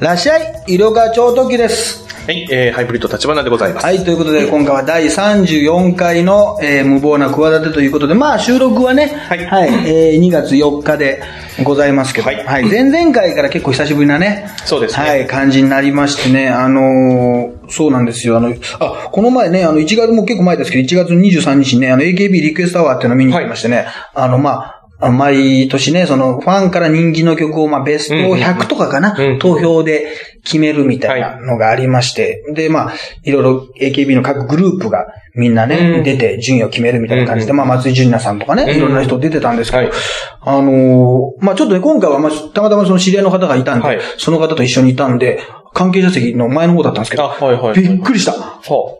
らっしゃい、医療課長時です。はい、えー、ハイブリッド立花でございます。はい、ということで、今回は第34回の、えー無謀な企てということで、まあ収録はね、はい。えー2月4日でございますけど、はい。前々回から結構久しぶりなね、そうですね。はい、感じになりましてね、あのーそうなんですよ、あの、あ、この前ね、あの、1月も結構前ですけど、1月23日にね、あの、AKB リクエストアワーっていうのを見に行きましてね、あの、まあ、毎年ね、その、ファンから人気の曲を、まあ、ベスト100とかかな、投票で決めるみたいなのがありまして、で、まあ、いろいろ AKB の各グループがみんなね、うん出て順位を決めるみたいな感じで、うんまあ、松井純奈さんとかね、うんいろんな人出てたんですけど、はい。あのーまあ、ちょっとね、今回は、まあ、たまたまその知り合いの方がいたんで、はい。その方と一緒にいたんで、関係者席の前の方だったんですけど、あ、はいはい。びっくりした。は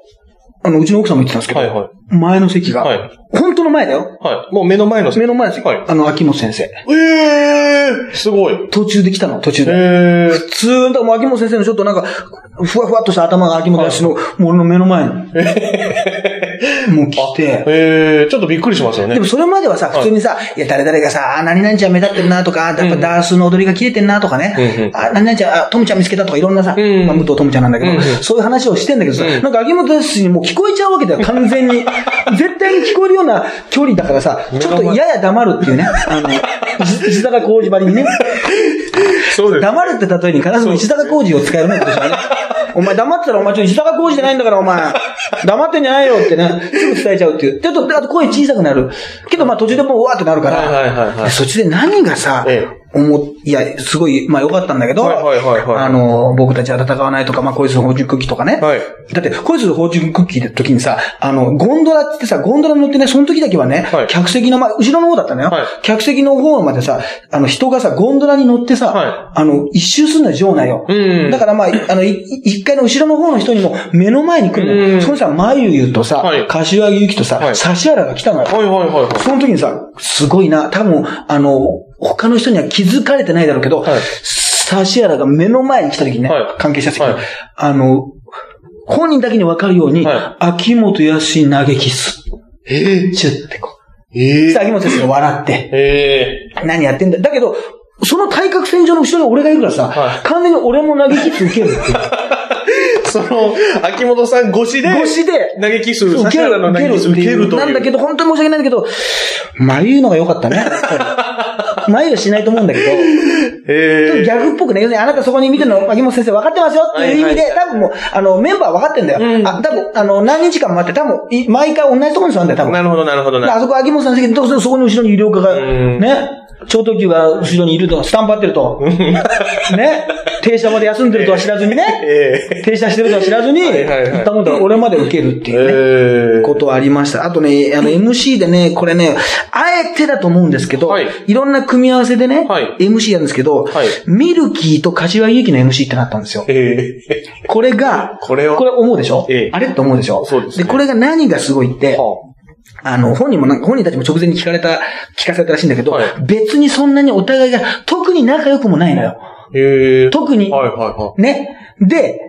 あの、うちの奥さんも言ってたんですけど、はいはい前の席が、はい本当の前だよ。はい。もう目の前の目の前の席。はいあの、秋元先生。えー、すごい。途中で来たの、途中で。えー、普通の、もう秋元先生のちょっとなんか、ふわふわっとした頭が秋元氏の、もう俺の目の前に。もう来て。えー、ちょっとびっくりしますよね。でもそれまではさ、普通にさ、いや、誰々がさ、あ何々ちゃん目立ってるなとか、やっぱダースの踊りが切れてんなとかね、あ、何々ちゃん、あ、トムちゃん見つけたとかいろんなさ、うん。まあ、武藤トムちゃんなんだけど、そういう話をしてんだけどさ、うん。なんか秋元氏にもう聞こえちゃうわけだよ、完全に。絶対に聞こえるような距離だからさ、ちょっとやや黙るっていうね、あの、石石坂浩二ばりにね、そうです。黙るって例えに必ず石坂浩二を使えるね、私はね。お前黙ってたらお前ちょっと石坂浩二じゃないんだからお前。黙ってんじゃないよってね、すぐ伝えちゃうっていう。ちょっと、あと声小さくなる。けどまあ途中でもううわーってなるから。はいはいはいはいそっちで何がさ、え思っいや、すごい、まあ良かったんだけど、はいはいはいはいあの、僕たちは戦わないとか、まあ恋する芳醇クッキーとかね。はいだって、恋する芳醇クッキーの時にさ、あの、ゴンドラってさ、ゴンドラに乗ってね、その時だけはね、はい客席の、まあ、後ろの方だったのよ。はい客席の方までさ、あの、人がさ、ゴンドラに乗ってさ、はあの、一周するのよ、場内を。うんだからまあ、あの、い一回の後ろの方の人にも目の前に来るのよ。うんそこにさ、まゆゆとさ、はい柏木由紀とさ、はい指原が来たのよ。はいはいはいはい。その時にさ、すごいな、多分、あの、他の人には気づかれてないだろうけど、はい指原が目の前に来た時にね、はい関係者席に、はいあの、本人だけに分かるように、は秋元康投げキス。えチュッてこう。ー、えさあ秋元先生が笑って、え何やってんだ？だけど、その対角線上の後ろに俺がいるからさ、はい完全に俺も投げキス受けるっていう。ー、その、秋元さん越しで、越しで、投げキス、受ける、受ける受けるという。なんだけど、本当に申し訳ないんだけど、眉のが良かったね。眉しないと思うんだけど、ちょっとえギャグっぽくね、要するにあなたそこに見てるの、秋元先生分かってますよっていう意味で、はい多分もう、あの、メンバー分かってんだよ。うん。あ、多分、あの、何日間も待って、多分、い毎回同じところに座るんだよ、多ー、分。なるほどなるほど。あそこ秋元さんの席で、そこに後ろに医療科が、うん。ね、超特急が後ろにいると、スタンバってると、ね、停車まで休んでるとは知らずにね、え停車してるとは知らずに、はいはいはい。行ったもんだ俺まで受けるってー、いうね。えー、ことはありました。あとね、あの MC でね、これね、あえてだと思うんですけど、はい。い、ろんな組み合わせでね、はい。MC やるんですけど、はい。ミルキーと柏木由紀の MC ってなったんですよ。え。これが、これはこれ思うでしょ、ええ。あれって思うでしょ？そうですね。これが何がすごいって、ー、はあ。の、本人もなんか、本人たちも直前に聞かれた、聞かされたらしいんだけど、はい。別にそんなにお互いが特に仲良くもないのよ。え。ー、特に。はいはいはね。で、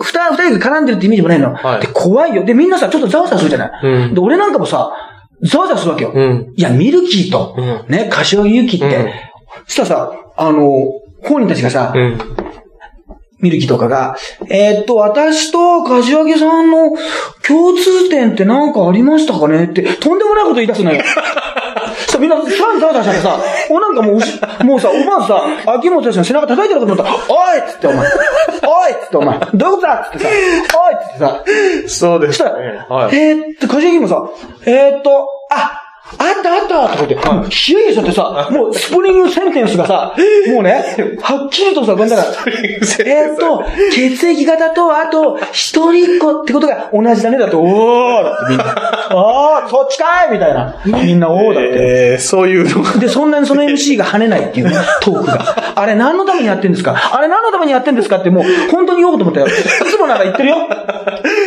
二人、二人が絡んでるってイメージもないの。はい。で、怖いよ。で、みんなさ、ちょっとざわざわするじゃない？うん。で、俺なんかもさ、ざわざわするわけよ。うん。いや、ミルキーと、うね、柏木由紀って、うん。そしたらさ、あの、本人たちがさ、い。うん。ミルキーとかが、えーっと、私と柏木さんの共通点って何かありましたかね？って、とんでもないこと言い出すのよ。そしたらみんな、さんざわざわしちゃってさ、おなんかもうもうさ、思わずさ、秋元たちの背中叩いてるかと思ったら、おいっつってお前、おいっつってお前、どういうことだっつってさ、おいっつってさ、そうですそしたら、ね。はい。えーっと、柏木もさ、えーっと、あ、あったあったとか言って、もうヒヤヒヤしちゃってさ、もうスプリングセンテンスがさ、もうね、はっきりとさ、だから、えーっと、血液型と、あと、一人っ子ってことが同じだね、だって、おーだってみんな。あー、そっちかいみたいな。みんな、おーだって。えー、そういうのが。で、そんなにその MC が跳ねないっていうね トークが。あれ何のためにやってんですか？あれ何のためにやってんですか？ってもう、本当に言おうと思ったよ。いつもなら言ってるよ。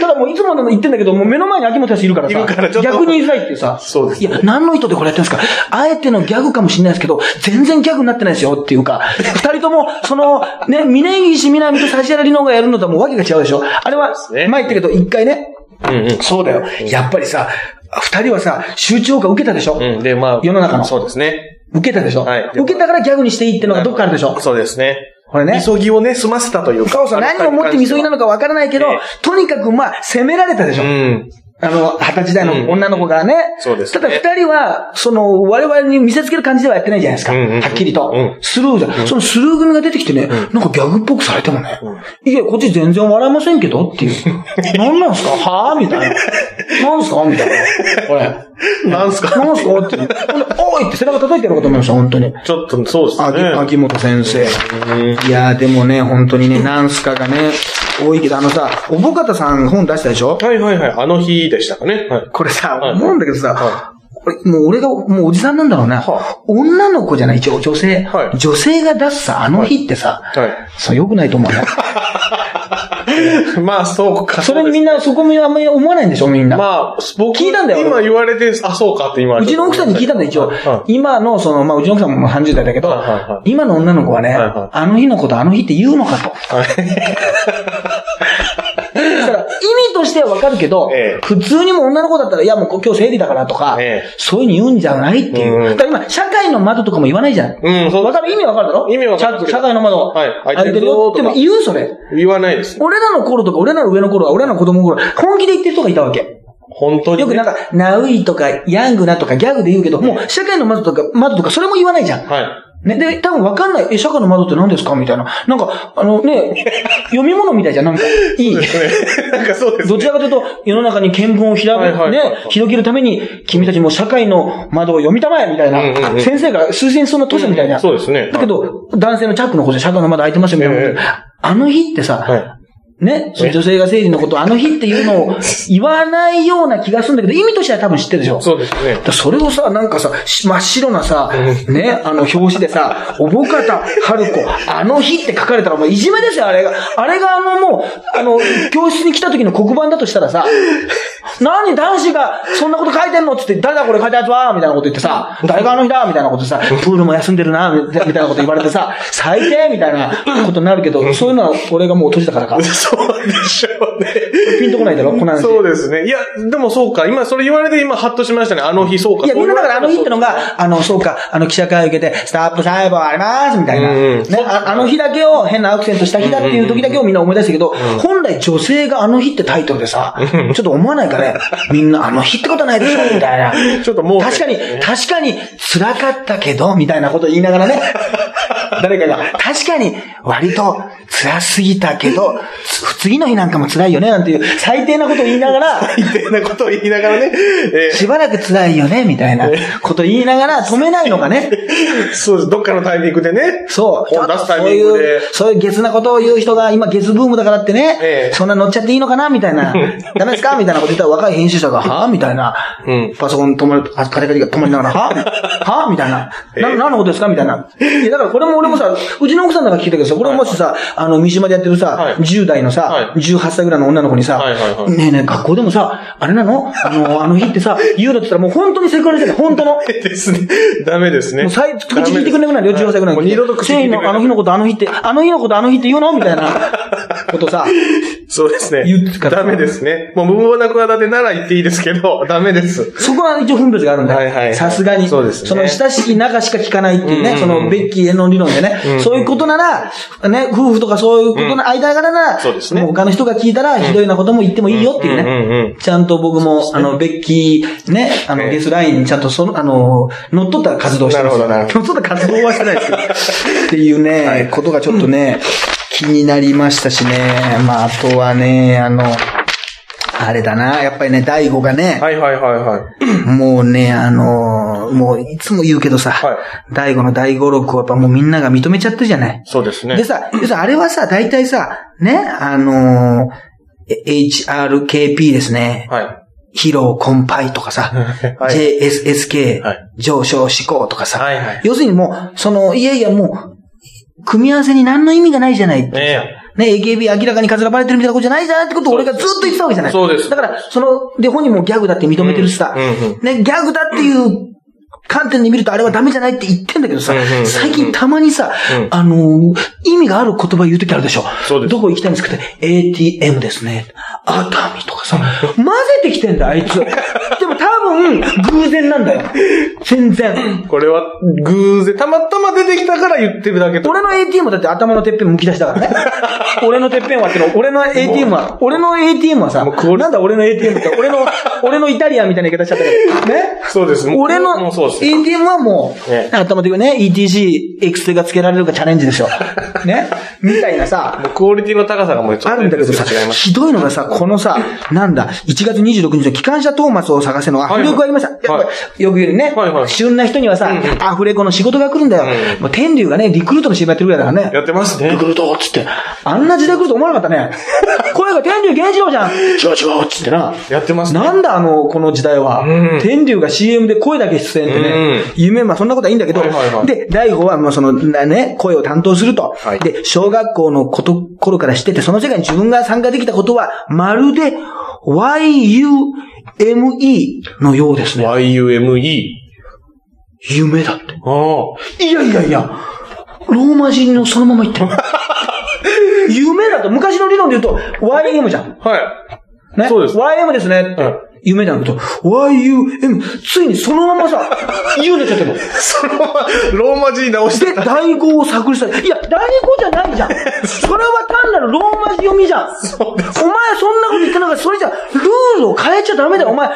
ただもういつもなら言ってんだけど、もう目の前に秋元康いるからいるからちさ、逆に言いづらいってさ。そうです何の意図でこれやってんですか？あえてのギャグかもしれないですけど、全然ギャグになってないですよっていうか、二人とも、その、ね、峯岸みなみと指原莉乃がやるのとはもうわけが違うでしょ？あれは、ね前言ったけど、一回ね、うんうん。そうだよ。やっぱりさ、二人はさ、集中化受けたでしょ？うん。で、まあ。世の中のそうですね。受けたでしょ、はい受けたからギャグにしていいってのがどっかあるでしょ？そうですね。これね。急ぎをね、済ませたというか。そうそう、何をもってみそぎなのかわからないけどええ、とにかくまあ、責められたでしょ？うん。あの、二十歳代の女の子がね。そうですねただ二人は、その、我々に見せつける感じではやってないじゃないですか。はっきりと。うんスルーじゃん。そのスルー組が出てきてね、なんかギャグっぽくされてもね、いや、こっち全然笑いませんけどっていう。何なんすか？はぁ？みたいな。なんすか？みたいな。これ。なんすか？なんすか？って。おいって背中叩いてやろうかと思いました、本当に。ちょっと、そうです秋ね。秋元先生。いやーでもね、本当にね、なんすかがね、多いけど、あのさ、おぼかたさん本出したでしょ？はいはいはい。あの日でしたかね。はい。これさ、はい思うんだけどさ、はこれもう俺が、もうおじさんなんだろうな。は女の子じゃない、一応女性。はい女性が出すさ、あの日ってさ、はい。そう、良くないと思うね。まあ、そうか。それにみんな、な、そこもあんまり思わないんでしょ、みんな。まあ、僕、聞いたんだよ今言われて、あ、そうかって今。うちの奥さんに聞いたんだよ、一応は。今の、その、まあ、うちの奥さんも30代だけどはいはいは、今の女の子はね、はいはいあの日のことあの日って言うのかと。意味としてはわかるけど、ええ普通にも女の子だったら、いやもう今日生理だからとか、ええそういうふうに言うんじゃないっていう。うんだから今、社会の窓とかも言わないじゃん。うん、そうわかる？意味わかるだろ？意味わかるちゃんと社会の窓、はい開いてるよ。でも言うそれ。言わないです。俺らの頃とか、俺らの上の頃は、俺らの子供の頃、本気で言ってる人がいたわけ。本当に、ね。よくなんか、ナウイとか、ヤングなとかギャグで言うけど、もう社会の窓とか、窓とか、それも言わないじゃん。はい。ね、で、多分わかんない。え、社会の窓って何ですか？みたいな。なんか、あのね、読み物みたいじゃん、なんか。いい。なんかそうです、ね。どちらかというと、世の中に見聞を開く、はいはいはいね、広げるために、君たちも社会の窓を読みたまえ、みたいな、うんうんうん先生が推薦しそうな図書みたいな。そうですね。だけど、男性のチャックの方で社会の窓開いてますよ、みたいな、ええあの日ってさ、はい。ね、女性が生理のこと、あの日っていうのを言わないような気がするんだけど、意味としては多分知ってるでしょ。そうですねそれをさ、なんかさ、し真っ白なさ、ね、あの表紙でさ、おぼかた春子、あの日って書かれたらもういじめですよ、あれが。あれがあのもう、あの、教室に来た時の黒板だとしたらさ、何男子がそんなこと書いてんのって言って、誰だこれ書いたやつはみたいなこと言ってさ、誰があの日だみたいなことでさ、プールも休んでるなみたいなこと言われてさ、最低みたいなことになるけど、そういうのは俺がもう年だからか。そうでしょうね。ピンとこないだろ？この話。そうですね。いや、でもそうか。今、それ言われて今、ハッとしましたね。あの日、そうか。いや、みんなだからあの日ってのが、が、あの、そうか、あの記者会受けて、スタップ細胞ありますみたいな。ねあ、あの日だけを変なアクセントした日だっていう時だけをみんな思い出したけど、本来女性があの日ってタイトルでさ、ちょっと思わないかね。みんなあの日ってことないでしょみたいな。ちょっともう、確かに、確かに辛かったけど、みたいなこと言いながらね。誰かが、確かに割と辛すぎたけど、つ次の日なんかも辛いよね、なんていう最低なことを言いながら、みたいなことを言いながらね。えしばらく辛いよね、みたいなこと言いながら止めないのがね。ーそうです。どっかのタイミングでね。そう。本出すタイそうミングでいう、そういうゲスなことを言う人が今ゲスブームだからってね、ええそんな乗っちゃっていいのかなみたいな。ダメですか？みたいなこと言ったら若い編集者が、はぁみたいな。うんパソコン止まる、あカテカテが止まりながら、はぁはぁみたいな。な、何のことですか？みたいな。いや、だからこれも俺もさ、うちの奥さんだから聞いたけどさ、これもしさ、あの、三島でやってるさ、はい10代のさ、はい18歳ぐらいの女の子にさ、はいはいはいねえねえ、学校でもさ、あれなの？あの、あの日ってさ、言うのって言ったらもう本当にセクハラじゃない、本当の？ですね。ダメですね。もう最、口聞いてくれなくなるよ、18歳ぐらいに。もう二度と口聞いてくれなあの日のことあの日って、あの日のことあの日って言うの？みたいなことさ。そうですね言って。からダメですね。もう無謀な企てなら言っていいですけど、ダメです。そこは一応分別があるんだ。はいはいはいさすがに。そうですねその親しき仲しか聞かないっていうね、うんうんうんそのベッキーへの理論でね、うんそういうことなら、ね、夫婦とかそういうことの間柄なら、そうですねもう他の人が聞いたら、ひどいなことも言ってもいいよっていうね。うんうんうんちゃんと僕も、あの、ベッキー、ね、あの、ええゲスラインにちゃんとその、あの、乗っ取った活動をしてます。なるほどなるほ乗っ取った活動はしてないですけど。っていうね、はいことがちょっとね、気になりましたしね。まあ、あとはね、あの、あれだな、やっぱりね、大悟がね、はいはいはいはい。もうね、あのーもういつも言うけどさ、はい大悟の大五六をやっぱもうみんなが認めちゃってるじゃない？そうですね。でさ、あれはさ、大体さ、ね、あのーえ HRKP ですね。はい。疲労困憊とかさ、はい。JSSK、はい上昇志向とかさ、はいはい。要するにもう、その、いやいやもう、組み合わせに何の意味がないじゃないってねね、AKB 明らかにかずらばれてるみたいなことじゃないじゃないってことを俺がずっと言ってたわけじゃない。そうですだから、その、で、本人もギャグだって認めてるしさ、うんうんね、ギャグだっていう観点で見るとあれはダメじゃないって言ってんだけどさ最近たまにさうん、あのー、意味がある言葉言うときあるでしょ。そうですどこ行きたいんですかって ATM ですね。熱海とかさ、混ぜてきてんだ、あいつ。分、偶然なんだよ。全然。これは偶然、たまたま出てきたから言ってるだけと。俺の ATM だって頭のてっぺん剥き出しだからね。俺のてっぺんはっての、俺の ATM は、俺の ATM はさ、なんだ俺の ATM って、俺の、俺のイタリアンみたいな言い方しちゃったけど、ね？そうです。俺の。ATM はもう、ね頭的にね、ETC、エクステが付けられるかチャレンジでしょ。ね？みたいなさ、クオリティの高さがもうちょっとあるんだけどさ違い、ます。ひどいのがさ、このさ、なんだ、1月26日の機関車トーマスを探せのアフレコがありました。はいやっぱよく言うね、はいはい旬な人にはさ、アフレコの仕事が来るんだよ。天竜がね、リクルートの芝居やってるぐらいだからね。やってますねリ。クルートっつって。あんな時代来ると思わなかったね。声が天竜源次郎じゃん。違う違うっつってな。やってますね。なんだあの、この時代は。うん天竜が CM で声だけ出演ってね。夢、まあそんなことはいいんだけど。はいはいはいで、大悟はもうその、なね、声を担当すると。はいで、小学校のこと、頃から知ってて、その世界に自分が参加できたことは、まるで、YUME のようですね。YUME。夢だって。ああ。いやいやいや、ローマ字のそのまま言ってる。夢だと、昔の理論で言うと、YM じゃん。はい。ね？そうです YM ですね。うん夢なんだけど、YUM、ついにそのままさ、言うになっちゃってるの。そのまま、ローマ字に直してで、第五を作りした。いや、第五じゃないじゃん。それは単なるローマ字読みじゃん。お前そんなこと言ってなかった。それじゃ、ルールを変えちゃダメだよ。お前、本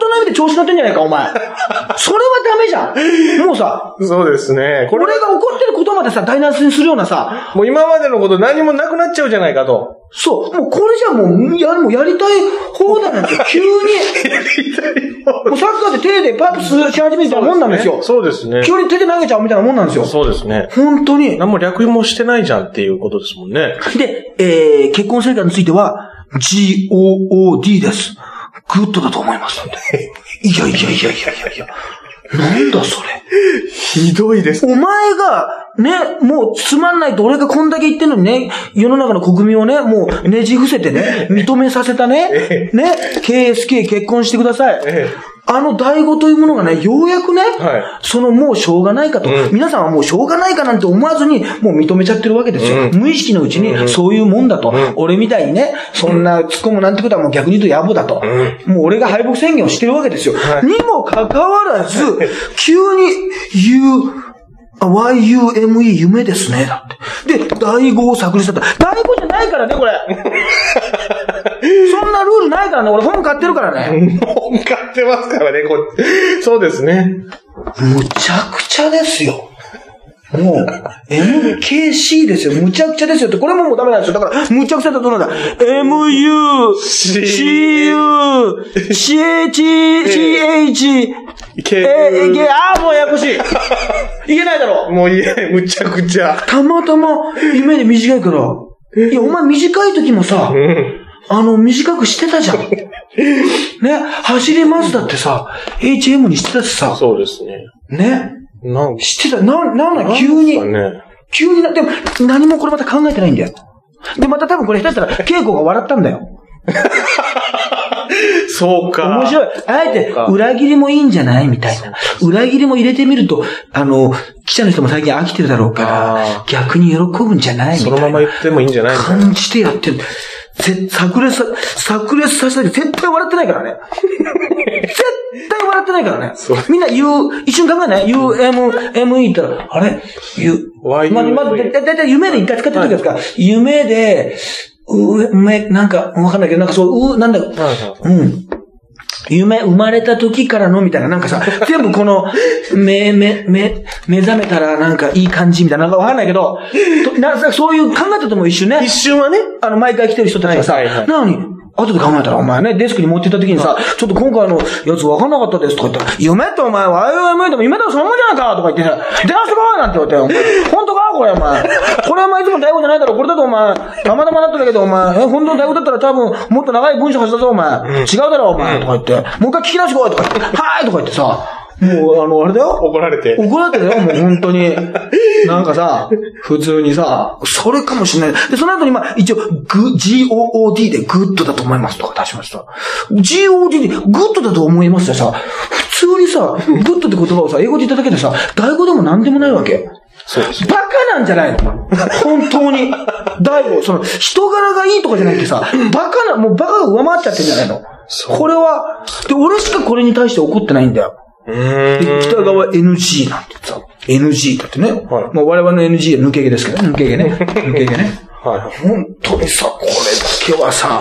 当の意味で調子乗ってんじゃないか、お前。それはダメじゃん。もうさ、そうですね。これ、俺が怒ってることまでさ、台無しにするようなさ、もう今までのこと何もなくなっちゃうじゃないかと。そう、もうこれじゃもう、や、もうやりたい放題なんて急に、もうサッカーで手でパッとし始めたもんなんですよ。そうですね。急に手で投げちゃうみたいなもんなんですよ。そうですね。本当に。何も略もしてないじゃんっていうことですもんね。で、えー、結婚生活については、GOOD です。グッドだと思います。いやいやいやいやいやいや。なんだそれ。ひどいです。お前が、ね、もうつまんないと俺がこんだけ言ってんのにね、世の中の国民をね、もうねじ伏せてね、認めさせたね、ね、KSK 結婚してください。えあの DAI語というものがね、ようやくね、はいそのもうしょうがないかと、うん皆さんはもうしょうがないかなんて思わずに、もう認めちゃってるわけですよ。うん無意識のうちにそういうもんだと。ん俺みたいにね、そんな突っ込むなんてことはもう逆に言うと野暮だと。もう俺が敗北宣言をしてるわけですよ。はいにもかかわらず、急に言う、あ YUME 夢ですね。だって。で、第五を作り去った。第五じゃないからね、これ。そんなルールないからね。俺本買ってるからね。もう買ってますからね、こそうですね。むちゃくちゃですよ。もう、MKC ですよ。むちゃくちゃですよって、これももうダメなんですよ。だから、むちゃくちゃだとどうなんだ ?MU、CU、CH、CH、え、え、げ、あーもうややこしい。いけないだろ。もういえ、むちゃくちゃ。たまたま、夢で短いから。いや、お前短い時もさう、ん。あの、短くしてたじゃん。ね、走りますだってさ、HM にしてたしさ、そうですね。ね。なんしてた、な、なんだ、急にね。急にな、でも、何もこれまた考えてないんだよ。で、また多分これ下手したら、稽古が笑ったんだよ。そうか。面白い。あえて裏切りもいいんじゃないみたいな。裏切りも入れてみると、あの、記者の人も最近飽きてるだろうからあ、逆に喜ぶんじゃないみたいな。そのまま言ってもいいんじゃない。感じてやってる。ぜ、炸裂さ、炸裂させたけど絶対笑ってないからね。絶対笑ってないからね。みんな言う、一瞬考えない ?U, M, M, E ったら、あれ ?U, Y ま、ま、だ、だ、だ、夢で一回使ってるじゃないですか。夢で、う、め、なんか、わかんないけど、なんかそう、う、なんだ、うん。夢、生まれた時からのみたいな、なんかさ、全部この、め、め、め、目覚めたらなんかいい感じみたいな、なんかわかんないけど、となそういう考えたとも一瞬ね。一瞬はね。あの、毎回来てる人たちがさ、はいはいはいなのに、後で考えたら、お前ね、デスクに持ってった時にさ、ちょっと今回のやつ分かんなかったですとか言ったら、夢ってお前、YOMA でも夢でもそのもんじゃないかとか言ってさ、出直してこいなんて言われて、本当かこれお前。これお前いつも DAI語じゃないだろ、これだとお前、たまたまなっただけどお前、え、本当の DAI語だったら多分、もっと長い文章発だぞお前。違うだろお前、とか言って、もう一回聞き直してこいとか言って、はーいとか言ってさ、もう、あの、あれだよ。怒られて。怒られてるよ、もう本当に。なんかさ、普通にさ、それかもしれない。で、その後にまあ、一応、グ、GOOD でグッドだと思いますとか出しました。GOD でグッドだと思いますってさ、普通にさ、グッドって言葉をさ、英語で言っただけでさ、 DAI語でも何でもないわけ。そうです。バカなんじゃないの？本当に。大悟、その、人柄がいいとかじゃなくてさ、バカな、もうバカが上回っちゃってんじゃないの？これは、で、俺しかこれに対して怒ってないんだよ。北側 NG なんてさ、NG だってね。はいまあ我々の NG は抜け毛ですけどね、抜け毛ね。抜け毛ね。はい。本当にさ、これだけはさ、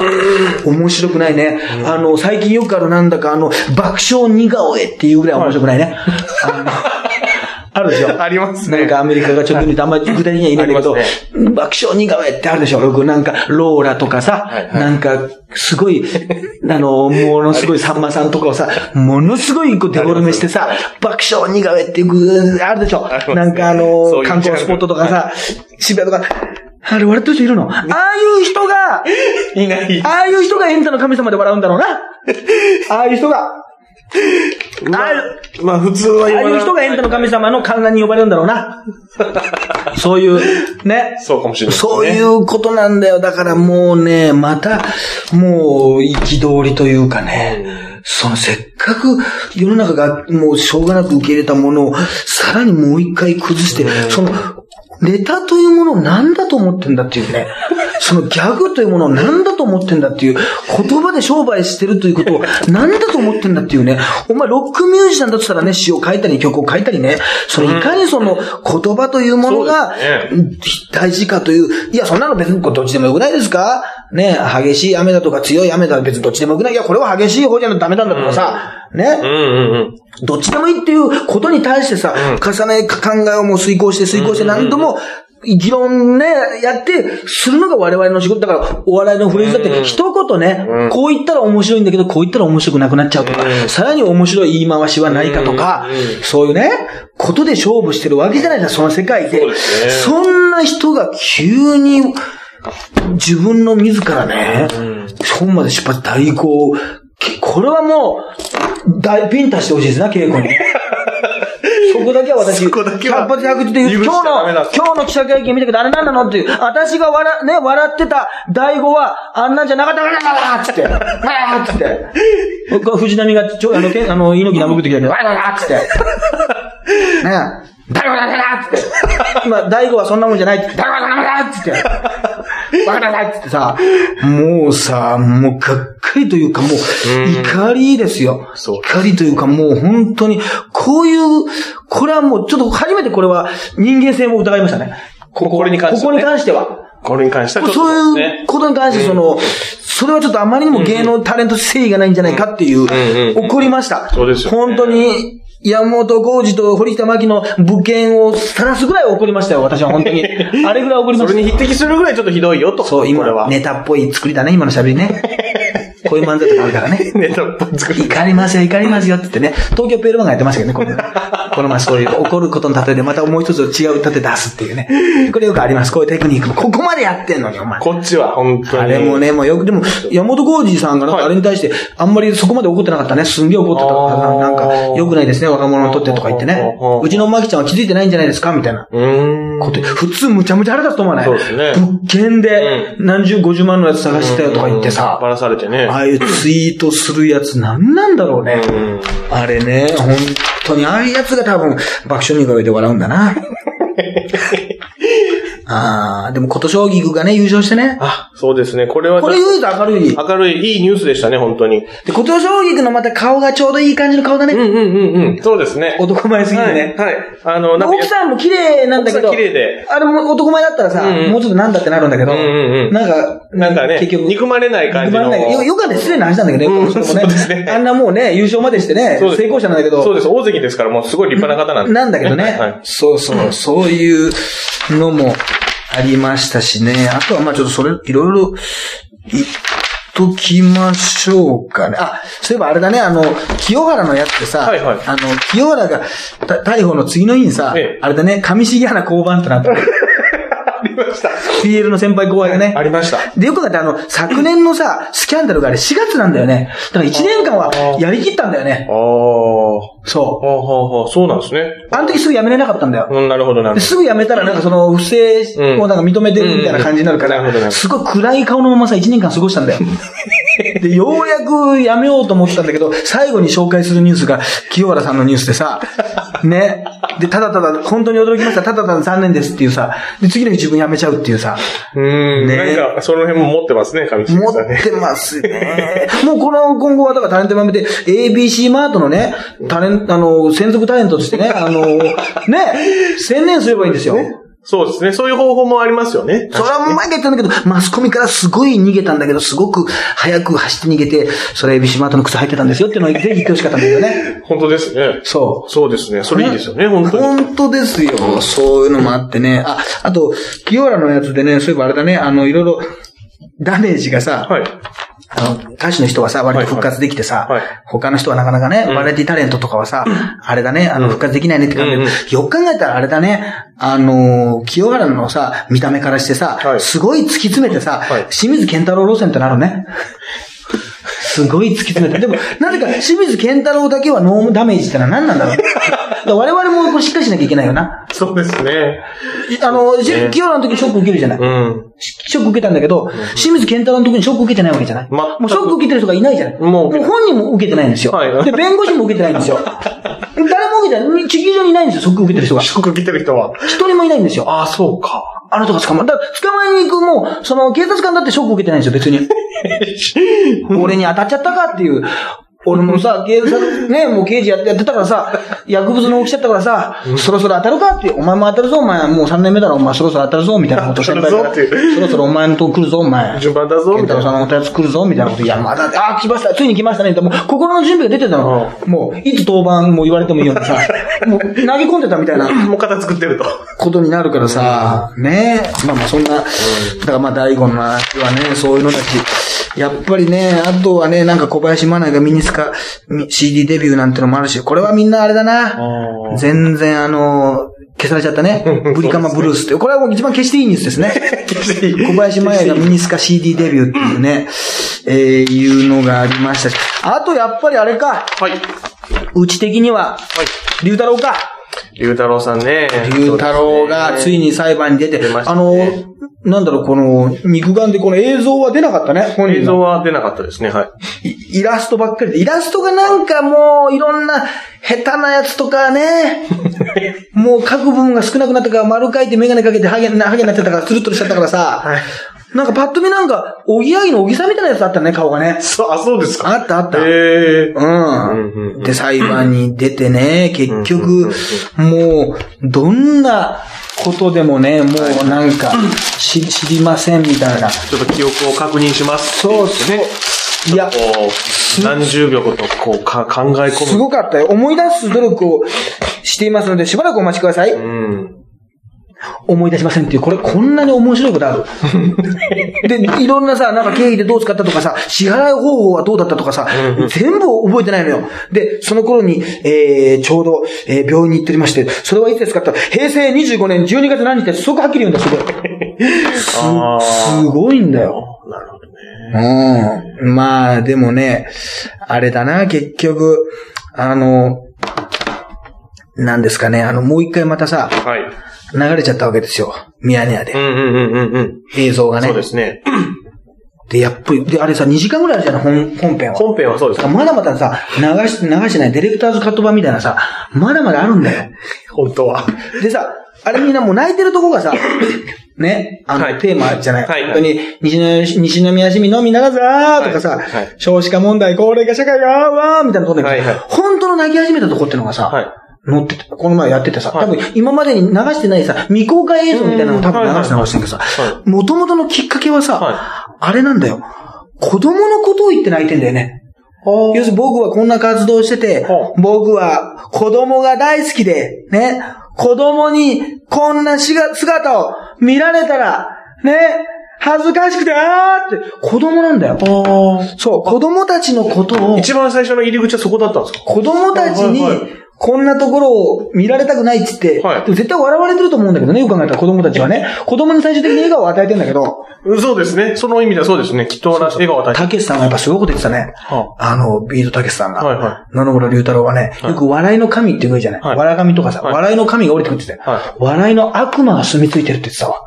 面白くないね。あの、最近よくあるなんだかあの、爆笑似顔絵っていうぐらい面白くないね。あのあるでしょ。ありますね。なんかアメリカがちょっと言うとあんまり具体的には言いないんだけど、ありま爆笑似顔絵ってあるでしょ。よくなんか、ローラとかさ、はいはい。なんか、すごい、あの、ものすごいさんまさんとかをさ、ものすごいこうデフォルメしてさ、爆笑似顔絵ってあるでしょ。なんかあの、観光スポットとかさ、渋谷とか、あれ笑ってる人いるの？ああいう人が、いない。ああいう人がエンタの神様で笑うんだろうな。ああいう人が、まあ、まあ普通はああ言わないいう人がエンタの神様の観覧に呼ばれるんだろうな。そういう、ね。そうかもしれないですね。そういうことなんだよ。だからもうね、また、もう、憤りというかね、そのせっかく世の中がもうしょうがなく受け入れたものを、さらにもう一回崩して、その、ネタというものを何だと思ってんだっていうね。そのギャグというものを何だと思ってんだっていう、言葉で商売してるということを何だと思ってんだっていうね。お前ロックミュージシャンだとしたらね、詩を書いたり曲を書いたりね、そのいかにその言葉というものが大事かという、いや、そんなの別にどっちでもよくないですか？ね、激しい雨だとか強い雨だとか別にどっちでもよくない。いや、これは激しい方じゃダメなんだとかさ、ね。うんうんうん。どっちでもいいっていうことに対してさ、重ね、考えをもう遂行して遂行して何度も、議論ね、やって、するのが我々の仕事だから、お笑いのフレーズだって、一言ね、こう言ったら面白いんだけど、こう言ったら面白くなくなっちゃうとか、さらに面白い言い回しはないかとか、そういうね、ことで勝負してるわけじゃないですか、その世界で。そねそんな人が急に、自分の自らね、本まで出発代行、けこれはもう、大ピンタしてほしいですな、稽古にね。そこだけは私、そこだけは百発百中で言う、今日の今日の記者会見見たけど、あれ何なのっていう、私が笑、ね、笑ってた大悟は、あんなんじゃなかったわーっつって、わーっつって。これ藤波が、ちょ、あの、けあの、猪木なむくってきたけど、わーわーっつって。ねえ。大悟だだっつって。今、大悟はそんなもんじゃないって。大悟だだっつって。わかんないっつってさ、もうさ、もうがっかりというかもう、怒りですよ。そう怒りというかもう本当に、こういう、これはもうちょっと初めてこれは人間性も疑いましたね。ここれに関してはねここに関しては。これに関してはちょっとそういうね。ことに関して、その、それはちょっとあまりにも芸能タレント誠意がないんじゃないかっていう、んうんうん怒りました。そうですよね本当に、山本浩二と堀北真希の物件を晒すぐらい怒りましたよ、私は本当に。あれぐらい怒りました。それに匹敵するぐらいちょっとひどいよと。そう、今は。ネタっぽい作りだね、今の喋りね。こういう漫才とかあるからね。ネタっぽい作り。怒りますよ、怒りますよって言ってね。東京ペールマンがやってましたけどね、このこの前そういう怒ることの例えでまたもう一つ違う例え出すっていうね。これよくあります。こういうテクニックも。ここまでやってんのに、お前。こっちは本当に。あれもね、もうよく、でも、山本浩二さんがなんかあれに対して、あんまりそこまで怒ってなかったね。すんげえ怒ってたなんか、良くないですね、若者にとってとか言ってね。うちのマキちゃんは気づいてないんじゃないですかみたいな。こと普通むちゃむちゃ腹立つと思わない？そうですね物件で何十、五十万のやつ探してたよとか言ってさ、バラされてね。ああいうツイートするやつなんなんだろうね。うん。あれね、本当に、ああいうやつが多分、爆笑似顔絵で笑うんだな。ああ、でも琴将棋がね、優勝してね。あ、そうですね。これはこれ言うと明るい。明るい、いいニュースでしたね、本当に。で、琴将棋のまた顔がちょうどいい感じの顔だね。うんうんうんうん。そうですね。男前すぎてね。はい。はい。あの、なんか奥さんも綺麗なんだけど、奥さん綺麗であれも男前だったらさ、うんうんもうちょっとなんだってなるんだけど、うんうんうんなんか、なんかね、結局、憎まれない感じの。憎まれないよよくあって失礼な話なんだけどね、うんこの人もそうですねあんなもうね、優勝までしてね、そうです成功者なんだけど、そうです。大関ですから、もうすごい立派な方なんで。なんだけどね、はい。そうそう、そういうのもありましたしね。あとはまあちょっとそれ、いろいろ言っときましょうかね。あ、そういえばあれだね、あの、清原のやつってさ、はいはいあの、清原がた逮捕の次の日にさ、ええあれだね、上重原交番ってなった。ありました。PL の先輩後輩がね。ありました。で、よく考えてあの、昨年のさ、スキャンダルがあれ4月なんだよね。だから1年間はやりきったんだよね。ああ。ほそうほうほうそうなんですね。う。あの時すぐ辞めれなかったんだよ。うん、なるほど、なるほですぐ辞めたらなんかその不正をなんか認めてるみたいな感じになるから、すごい暗い顔のままさ1年間過ごしたんだよ。で、ようやく辞めようと思ったんだけど、最後に紹介するニュースが清原さんのニュースでさ、ね。で、ただただ、本当に驚きました。ただただ残念ですっていうさ、で、次の日自分辞めちゃうっていうさ。うん。ねなんか、その辺も持ってますね、上重持さんね。ってますね。もうこの、今後はだからタレントやめて、ABC マートのね、タレント、あの、専属タレントとしてね、あの、ね、専念すればいいんですよ。そうですね。そういう方法もありますよね。それは前言ったんだけど、マスコミからすごい逃げたんだけど、すごく早く走って逃げて、それ ABC マートの靴履いてたんですよっていうのをぜひ言ってほしかったんだけどね。本当ですね。そそうですね。それいいですよね、う。本当に。本当ですよ。そういうのもあってね。あ、あと、清原のやつでね、そういえばあれだね、あの、いろいろ、ダメージがさ、はい。あの、歌手の人はさ、割と復活できてさ、はいはい。他の人はなかなかね、うん。バラエティタレントとかはさ、あれだね、あの、うん。復活できないねって感じで、うんうん。よく考えたらあれだね、あのー、清原のさ、見た目からしてさ、はい。すごい突き詰めてさ、はい。清水健太郎路線ってなるね。すごい突き詰めて。でも、なぜか清水健太郎だけはノーダメージってのは何なんだろう。我々もこうしっかりしなきゃいけないよな。そうですね。あの、しね清原の時ショック受けるじゃない。うん。ショック受けたんだけど、清水健太郎の時にショック受けてないわけじゃない。全くもうショック受けてる人がいないじゃない。もうもう本人も受けてないんですよ。はいで、弁護士も受けてないんですよ。誰も受けてない。地球上にいないんですよ、ショック受けてる人が。四国来てる人は。一人もいないんですよ。ああ、そうか。あの人が捕まる。だから捕まえに行くもう、その警察官だってショック受けてないんですよ、別に。俺に当たっちゃったかっていう。俺もさ、警察、ね、もう刑事やってやってたからさ、薬物の起きちゃったからさ、そろそろ当たるかって、お前も当たるぞ、お前、もう3年目だろ、お前そろそろ当たるぞ、みたいなこと先輩から、そろそろお前のとこ来るぞ、お前。順番だぞ、健太郎みたいな。さんのおやつ来るぞ、みたいなこと。いや、まだ、あ、来ました、ついに来ましたね。もう、心の準備が出てたの。もう、いつ当番も言われてもいいようなさ、もう、投げ込んでたみたいなもう型作ってると。ことになるからさ、ねまあまあそんな、だからまあ大悟の話はね、そういうのたち。やっぱりね、あとはね、なんか小林真奈がミニスカ、み CD デビューなんてのもあるし、これはみんなあれだな。全然あの、消されちゃったね。ブリカマブルースって。これはもう一番消していいニュースですね。小林真奈がミニスカ CD デビューっていうね、えー、いうのがありましたし。あとやっぱりあれか、はい。うち的には、はい。龍太郎か。龍太郎さんね。龍太郎がついに裁判に出て、出ましたあねの、なんだろう、この、肉眼でこの映像は出なかったね、本映像。は出なかったですね、はい。いイラストばっかりで。イラストがなんかもう、いろんな、下手なやつとかね、もう書く部分が少なくなったから、丸書いてメガネかけてハゲな、ハゲになっちゃったから、ツルッとしちゃったからさ、はい。なんかパッと見なんか、おぎやはぎのおぎさんみたいなやつあったね、顔がね。そう、あ、そうですか。あったあった。ええ。う。うんで、裁判に出てね、結局、もう、どんなことでもね、もうなんか、し知りませんみたいな。ちょっと記憶を確認します。そうそう。いや、何十秒とこうか考え込すむ。ごかったよ。思い出す努力をしていますので、しばらくお待ちください。うん。思い出しませんっていう、これこんなに面白いことある。で、いろんなさ、なんか経費でどう使ったとかさ、支払い方法はどうだったとかさ、全部覚えてないのよ。で、その頃に、えー、ちょうど、えー、病院に行っておりまして、それはいつですかって平成25年12月何日ってすごくはっきり言うんだ、すごい。す、すごいんだよ。なるほどね。うん。まあ、でもね、あれだな、結局、あの、なんですかね、あの、もう一回またさ、はい。流れちゃったわけですよ。ミヤネ屋で。うんうんうんうんうん。映像がね。そうですね。で、やっぱり、で、あれさ、2時間ぐらいあるじゃない、本、本編は。本編はそうです。まだまださ、流し、流してないディレクターズカット版みたいなさ、まだまだあるんだよ。本当は。でさ、あれみんなもう泣いてるとこがさ、ね、あの、はいテーマじゃない。はい本当に、西の、西宮市民のみならずあーとかさ、はいはい少子化問題、高齢化社会があーわーみたいなところで、はいはい本当の泣き始めたとこってのがさ、はい。乗ってて、この前やっててさ、はい。多分今までに流してないさ、未公開映像みたいなのを多分流して流してるけどさは、元々のきっかけはさ、はあれなんだよ。子供のことを言って泣いてんだよね。要するに僕はこんな活動をしてては、僕は子供が大好きで、ね、子供にこんなしが姿を見られたら、ね、恥ずかしくて、あーって、子供なんだよ。そう、子供たちのことを、一番最初の入り口はそこだったんですか？子供たちにこんなところを見られたくないって言って、はいでも絶対笑われてると思うんだけどね、よく考えたら子供たちはね。子供に最終的に笑顔を与えてんだけど、そうですね。その意味ではそうですね。きっと笑顔を与えて。たけしさんがやっぱすごいこと言ってたね。はあの、ビートたけしさんが。はいは野々村龍太郎はいよく笑いの神って言うじゃない。はい笑い神とかさ、はい笑いの神が降りてくるって言ってたよは笑いの悪魔が住み着いてるって言ってたわ。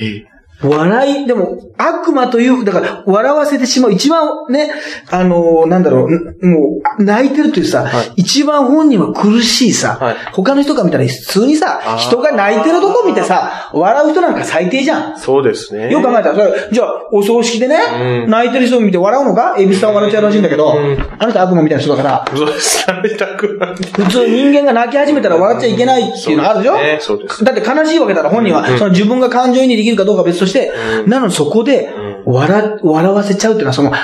い。笑い、でも、悪魔という、だから、笑わせてしまう、一番ね、あのーなんだろう、んもう、泣いてるというさ、はい。一番本人は苦しいさ、はい。他の人が見たら普通にさ人が泣いてるとこ見てさ、笑う人なんか最低じゃん。そうですね。よく考えたら、それじゃあ、お葬式でね、うん。泣いてる人を見て笑うのか？エビスさんは笑っちゃうらしいんだけど、うん。あの人悪魔みたいな人だから、そうたくない。普通人間が泣き始めたら笑っちゃいけないっていうのがあるでしょ？そうですね。そうです。だって悲しいわけだから本人は、その自分が感情移入できるかどうかは別として、うんなのにそこで、笑、笑わせちゃうっていうのは、その、考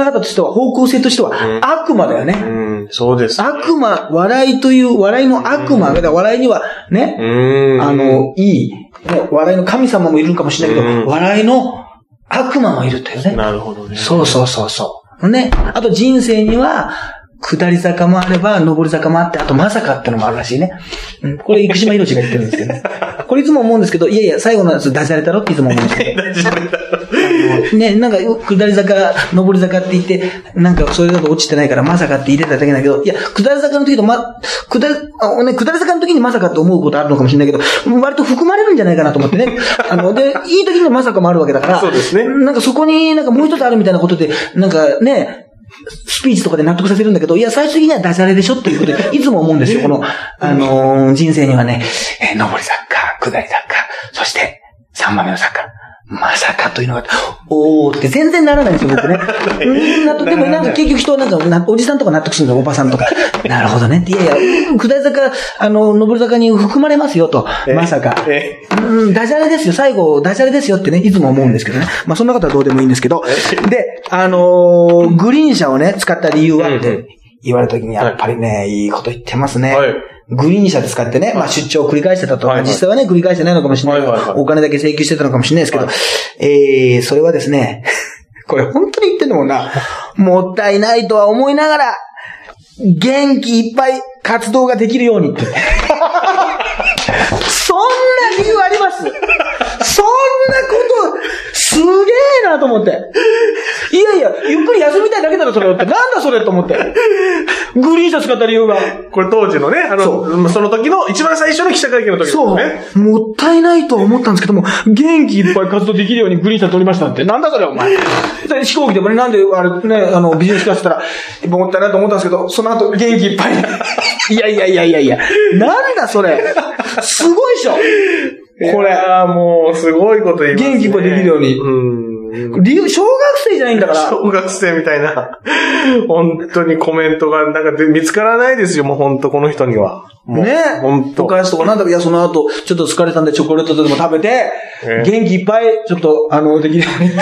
え方としては、方向性としては、悪魔だよね。うん、そうです。悪魔、笑いという、笑いの悪魔、笑いにはね、うん。あ、の、いい、ね笑いの神様もいるかもしれないけど、うん笑いの悪魔もいるというね。なるほどね。そうそうそうそう。ね。あと人生には、下り坂もあれば、上り坂もあって、あとまさかってのもあるらしいね。うん、これ、生島博士が言ってるんですけどね。これいつも思うんですけど、いやいや、最後のやつ出されたろっていつも思うんですけど。大丈夫だ。ね、なんか、下り坂、上り坂って言って、なんか、それだと落ちてないから、まさかって入れただけだけど、いや、下り坂の時と、ま、下り、あね、下り坂の時にまさかって思うことあるのかもしれないけど、割と含まれるんじゃないかなと思ってね。あの、で、いい時にまさかもあるわけだから、そうですねなんかそこになんかもう一つあるみたいなことで、なんかね、スピーチとかで納得させるんだけど、いや、最終的にはダジャレでしょっていうことで、いつも思うんですよ。この、あのー人生にはね、えー上り坂、下り坂、そして、三番目の坂。まさかというのが、おーって全然ならないんですよ、僕ね。うん納得でもなんか結局人はなんか、なおじさんとか納得するんですよ、おばさんとか。なるほどね。いやいや、下り坂、あの、上り坂に含まれますよと。まさか。えうん、ダジャレですよ。最後、ダジャレですよってね、いつも思うんですけどね。まあ、そんなことはどうでもいいんですけど。で、あのーグリーン車をね、使った理由は言われた時に、やっぱりね、い。いこと言ってますね。はい。グリーン車で使ってね、まあ出張を繰り返してたと。はいはい。実際はね、繰り返してないのかもしれない。はいはいはい。お金だけ請求してたのかもしれないですけど、はい。えー、それはですね、これ本当に言ってんのもんな、もったいないとは思いながら、元気いっぱい活動ができるようにって。そんな理由あります？そんなこと、すげえなと思って。いやいや、ゆっくり休みたいだけだろ、それって。なんだそれと思って。グリーン車使った理由が。これ当時のね、あの、その時の、一番最初の記者会見の時ですそう。もったいないとは思ったんですけども、元気いっぱい活動できるようにグリーン車取りましたって。なんだそれお前。で飛行機でもね、なんであれね、あの、ビジネスクラスったら、もったいないと思ったんですけど、その後元気いっぱい。いやいやいやいやいや。なんだそれ。すごいでしょ。これ。ああ、もう、すごいこと言いますね。元気いっぱいできるようにうん。理由、小学生じゃないんだから。小学生みたいな、本当にコメントが、なんかで見つからないですよ、もう本当この人には。もうね。本当お菓子とかなんだか、いや、その後、ちょっと疲れたんでチョコレートでも食べて、え元気いっぱい、ちょっと、あの、できるように。元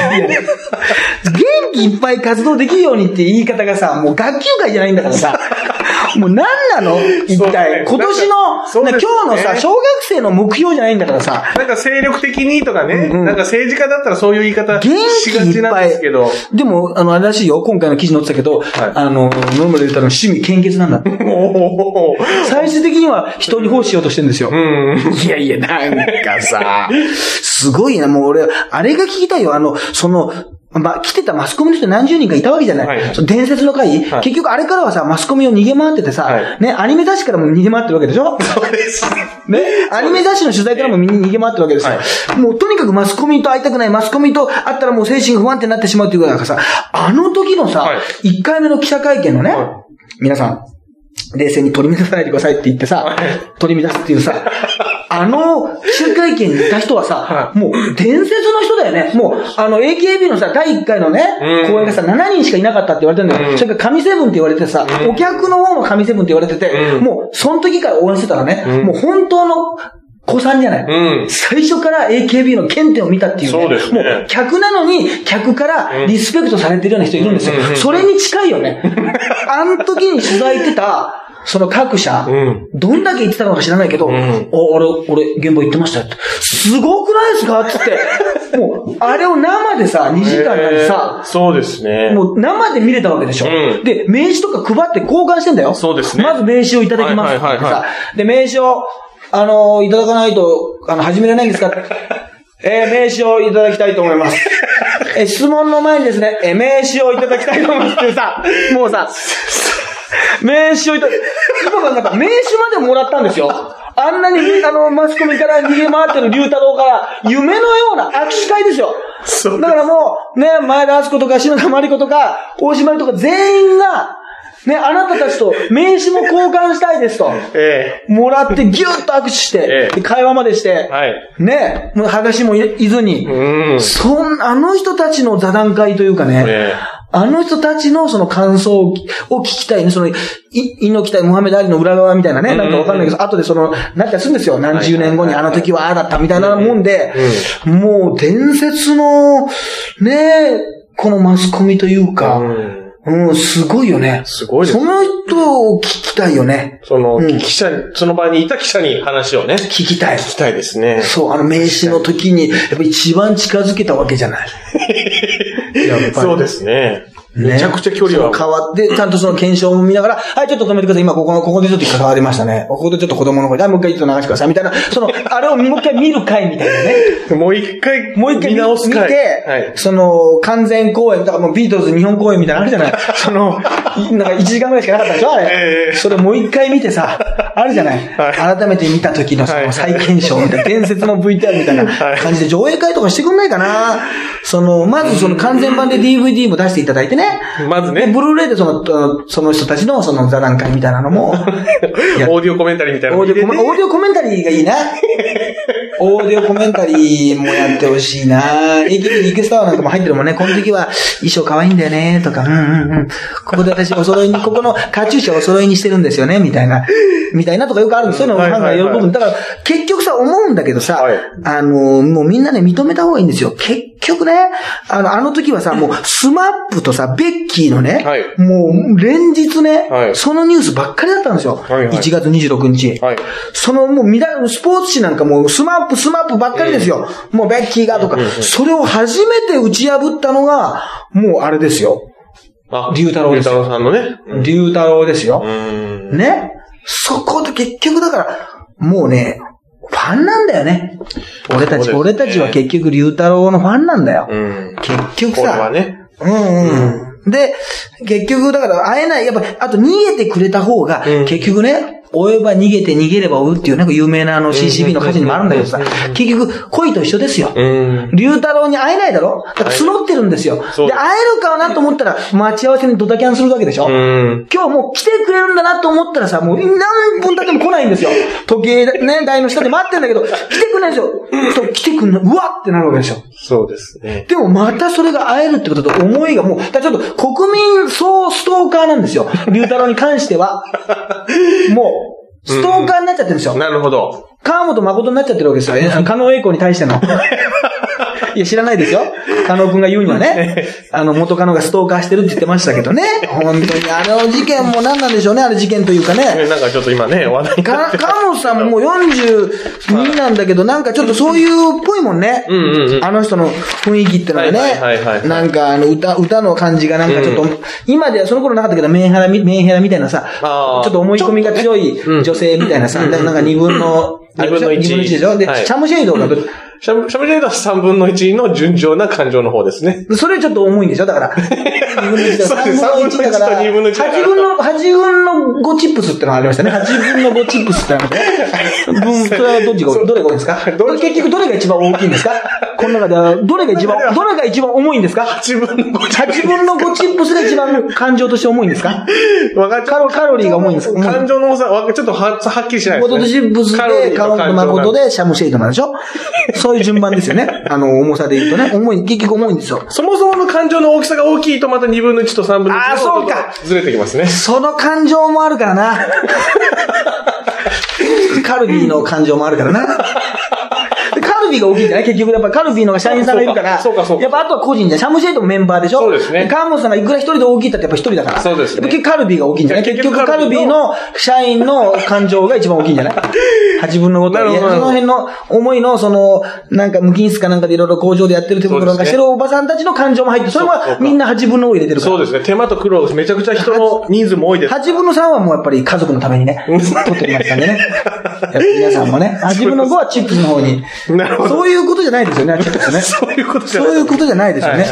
気いっぱい活動できるようにって言い方がさ、もう学級会じゃないんだからさ、もう何なの？一体。ね。今年の、ね。今日のさ、小学生の目標じゃないんだからさ、なんか精力的にとかね、うんうん。なんか政治家だったらそういう言い方しがちなんですけど、。でも、あの、あれらしいよ。今回の記事載ってたけど、あの、野村で言ったら趣味献血なんだ 最終的には人に奉仕しようとしてるんですよ。うん。いやいや、なんかさ、すごいな、もう俺、あれが聞きたいよ。あの、その、ま、来てたマスコミの人何十人かいたわけじゃない。はいその伝説の回、はい結局あれからはさ、マスコミを逃げ回っててさ、はいね、アニメ雑誌からも逃げ回ってるわけでしょ？そうです。ね、アニメ雑誌の取材からもみんな逃げ回ってるわけですよ。はもうとにかくマスコミと会いたくない、マスコミと会ったらもう精神が不安定になってしまうっていうからさ、あの時のさ、は1回目の記者会見のね、は皆さん、冷静に取り乱さないでくださいって言ってさ、取り乱すっていうさ、あの記者会見にいた人はさは、もう伝説の人だよね。もう、あの AKB のさ、第1回のね、うん。公演がさ、7人しかいなかったって言われてるんだよ。うん。それから神セブンって言われてさ、うん。お客の方も神セブンって言われてて、うん。もう、その時から応援してたらね、うん。もう本当の子さんじゃない。うん。最初から AKB の原点を見たっていうね。そうですねもう、客なのに、客からリスペクトされてるような人いるんですよ。それに近いよね。あの時に取材行ってた、その各社、うん。どんだけ言ってたのか知らないけど、うんお俺、俺、現場行ってましたよって。すごくないですか？つって。もう、あれを生でさ、2時間なさえー、そうですね。もう生で見れたわけでしょ。うんで、名刺とか配って交換してんだよ。そうですねまず名刺をいただきますさはいはいはいは。で、名刺を、あのーいただかないと、あの、始められないんですか？えー名刺をいただきたいと思います。えー質問の前にですね、えー名刺をいただきたいと思いますってさ、もうさ、名刺をいた、今考え名刺までもらったんですよ。あんなに、あの、マスコミから逃げ回ってる龍太郎から、夢のような握手会ですよ。そうだからもう、ね、前田敦子とか篠田麻里子とか、大島とか全員が、ね、あなたたちと名刺も交換したいですと。えもらってギュッと握手して、ええで会話までしてえ、はい。ね、もう話しもいいずに、うん。そん、あの人たちの座談会というかね、えあの人たちのその感想を聞きたいね。その、い、猪木対ムハメド・アリの裏側みたいなね。なんかわかんないけど、後でその、なったりするんですよ。何十年後にあの時はああだったみたいなもんで、もう伝説の、ねこのマスコミというえか、うん。うん、すごいよね。すごいですそ。の人を聞きたいよね。その、うん記者に、その場にいた記者に話をね、聞きたい。聞きたいですね。そう、あの名刺の時に、やっぱ一番近づけたわけじゃない。やっぱりそうですね。ねめちゃくちゃ距離は。変わって、ちゃんとその検証も見ながら、はい、ちょっと止めてください。今ここの、ここでちょっと関わりましたね。ここでちょっと子供の声で、はい、もう一回ちょっと流してください。みたいな、その、あれをもう一回見る回みたいなね。もう一回、もう一回見直す見回。て、はい。その、完全公演、だからもうビートルズ日本公演みたいなのあるじゃない？その、いなんか1時間ぐらいしかなかったでしょあれ。ええそれもう一回見てさ、あるじゃない、はい改めて見た時のそはいの再検証みたいな、伝説の VTR みたいなはい感じで上映会とかしてくんないかな？その、まずその完全版で DVD も出していただいてね。まずねでブルーレイでその、とその人たちのその座談会みたいなのも、オーディオコメンタリーみたいなのオーディオコメ入れてオーディオコメンタリーがいいな。オーディオコメンタリーもやってほしいな。駅でリクエストアワーなんかも入ってるもんね。この時は衣装可愛いんだよね。とか、うんうんうん。ここで私お揃いに、ここのカチューシャお揃いにしてるんですよね。みたいな。みたいなとかよくあるんですそういうのをファンが喜ぶ。だから、結局さ、思うんだけどさ、はいあの、もうみんなね、認めた方がいいんですよ。結局ね、あの、あの時はさ、もう、スマップとさ、ベッキーのね、はいもう、連日ね、はいそのニュースばっかりだったんですよ。はいはい1月26日。はい。そのもう見ら、スポーツ紙なんかもうスマップスマップばっかりですよ。もうベッキーがとか、それを初めて打ち破ったのが、もうあれですよ。あ龍太郎です龍太郎さんのね。龍太郎ですよう。ん。ね。そこで結局だから、もうね、ファンなんだよね。俺たち、ね俺たちは結局龍太郎のファンなんだよ。うん。結局これはさ、ね。うんうん。で、結局だから会えない、やっぱ、あと逃げてくれた方が、うん結局ね、追えば逃げて逃げれば追うっていうなんか有名なあの CCB の歌詞にもあるんだけどさ、結局恋と一緒ですよ。うん。龍太郎に会えないだろだから募ってるんですよ。で、会えるかなと思ったら、待ち合わせにドタキャンするわけでしょ、うん。今日もう来てくれるんだなと思ったらさ、もう何分経っても来ないんですよ。時計ね、台の下で待ってんだけど、来てくれないんですよ。そう来てくんない。うわってなるわけですよ。そうですね。でもまたそれが会えるってことと思いがもう、だちょっと国民総ストーカーなんですよ。龍太郎に関しては。もう、ストーカーになっちゃってるんですよ。なるほど。川本誠になっちゃってるわけですよ。加納栄子に対しての。いや、知らないですよ。加納くんが言うにはね。あの、元カノがストーカーしてるって言ってましたけどね。本当に、あの事件も何なんでしょうね、あれ事件というかね。えなんかちょっと今ね、話題になか、って川本さんももう42なんだけど、なんかちょっとそういうっぽいもんね。うんうんうん。あの人の雰囲気ってのがね。はいはいはいはいなんかあの歌、歌の感じがなんかちょっと、う今ではその頃なかったけど、メンヘラみ、メンヘラみたいなさ、ちょっと思い込みが強いうん女性みたいなさ、なんか二分の、二分の一。二分の一でしょ？で、はい。シャムシェイドがど、シャム、シャムジェイドは3分の1の順調な感情の方ですね。それちょっと重いんでしょ？だから。二分の一だから、三分の一と二分の一だから。八分の、八分の5チップスってのがありましたね。八分の5チップスってのがありましたね。分、それはどっちが、どれが多いんですか？結局どれが一番大きいんですか？この中では、どれが一番、どれが一番重いんですか？8分の5 8分の5チップスが一番感情として重いんですか？わかっちゃカロカロリーが重いんですか？感情の重さ、わちょっとははっきりしないですね。チップスで、カロンと誠で、シャムシェイドなんでしょ？そういう順番ですよね。あの、重さで言うとね。重い、結局重いんですよ。そもそもの感情の大きさが大きいとまた2分の1と3分の1あーそうかずれてきますね。その感情もあるからな。カルビーの感情もあるからな。でカルビーが大きいんじゃない結局やっぱカルビーのが社員さんがいるから。そうかそうかやっぱあとは個人じゃん。シャムシェイドもメンバーでしょそうですね川本さんがいくら一人で大きいったってやっぱ一人だから。そうですねやっぱ結局カルビーが大きいんじゃない？結局カルビーの社員の感情が一番大きいんじゃない ?8 分の5とは。その辺の思いの、その、なんか無菌室かなんかでいろいろ工場でやってる手袋なんかしてるおばさんたちの感情も入って、それもそうかみんな8分の5入れてるから。そうですね。手間と苦労、めちゃくちゃ人の人数も多いです。8分の3はもうやっぱり家族のためにね、取ってきましたんでね。皆さんもね、8分の5はチップスの方に。なるほど そういうことじゃないですよね、ね。そういうことじゃないそういうことじゃないですよね。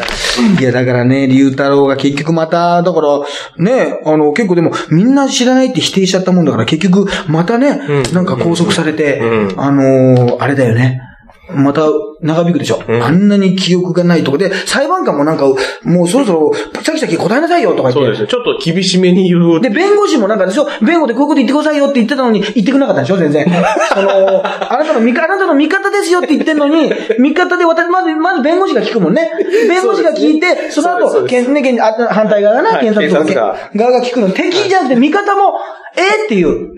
い、や、だからね、龍太郎が結局また、だから、ね、あの、結構でも、みんな知らないって否定しちゃったもんだから、結局、またね、うんなんか拘束されて、うんあのーあれだよね。また、長引くでしょ、うんあんなに記憶がないとこで、裁判官もなんか、もうそろそろ、さきさき答えなさいよとか言って。そうですね。ちょっと厳しめに言う。で、弁護士もなんかでしょ弁護でこういうこと言ってくださいよって言ってたのに、言ってくれなかったでしょ全然。その、あなたの味方、あなたの味方ですよって言ってんのに、味方で私、まず、まず弁護士が聞くもんね。弁護士が聞いて、そ,、の後、そうですそうですけんね、けんあ反対側がな、はい検察とか側が聞くの。敵じゃなくて味方も、えっていう。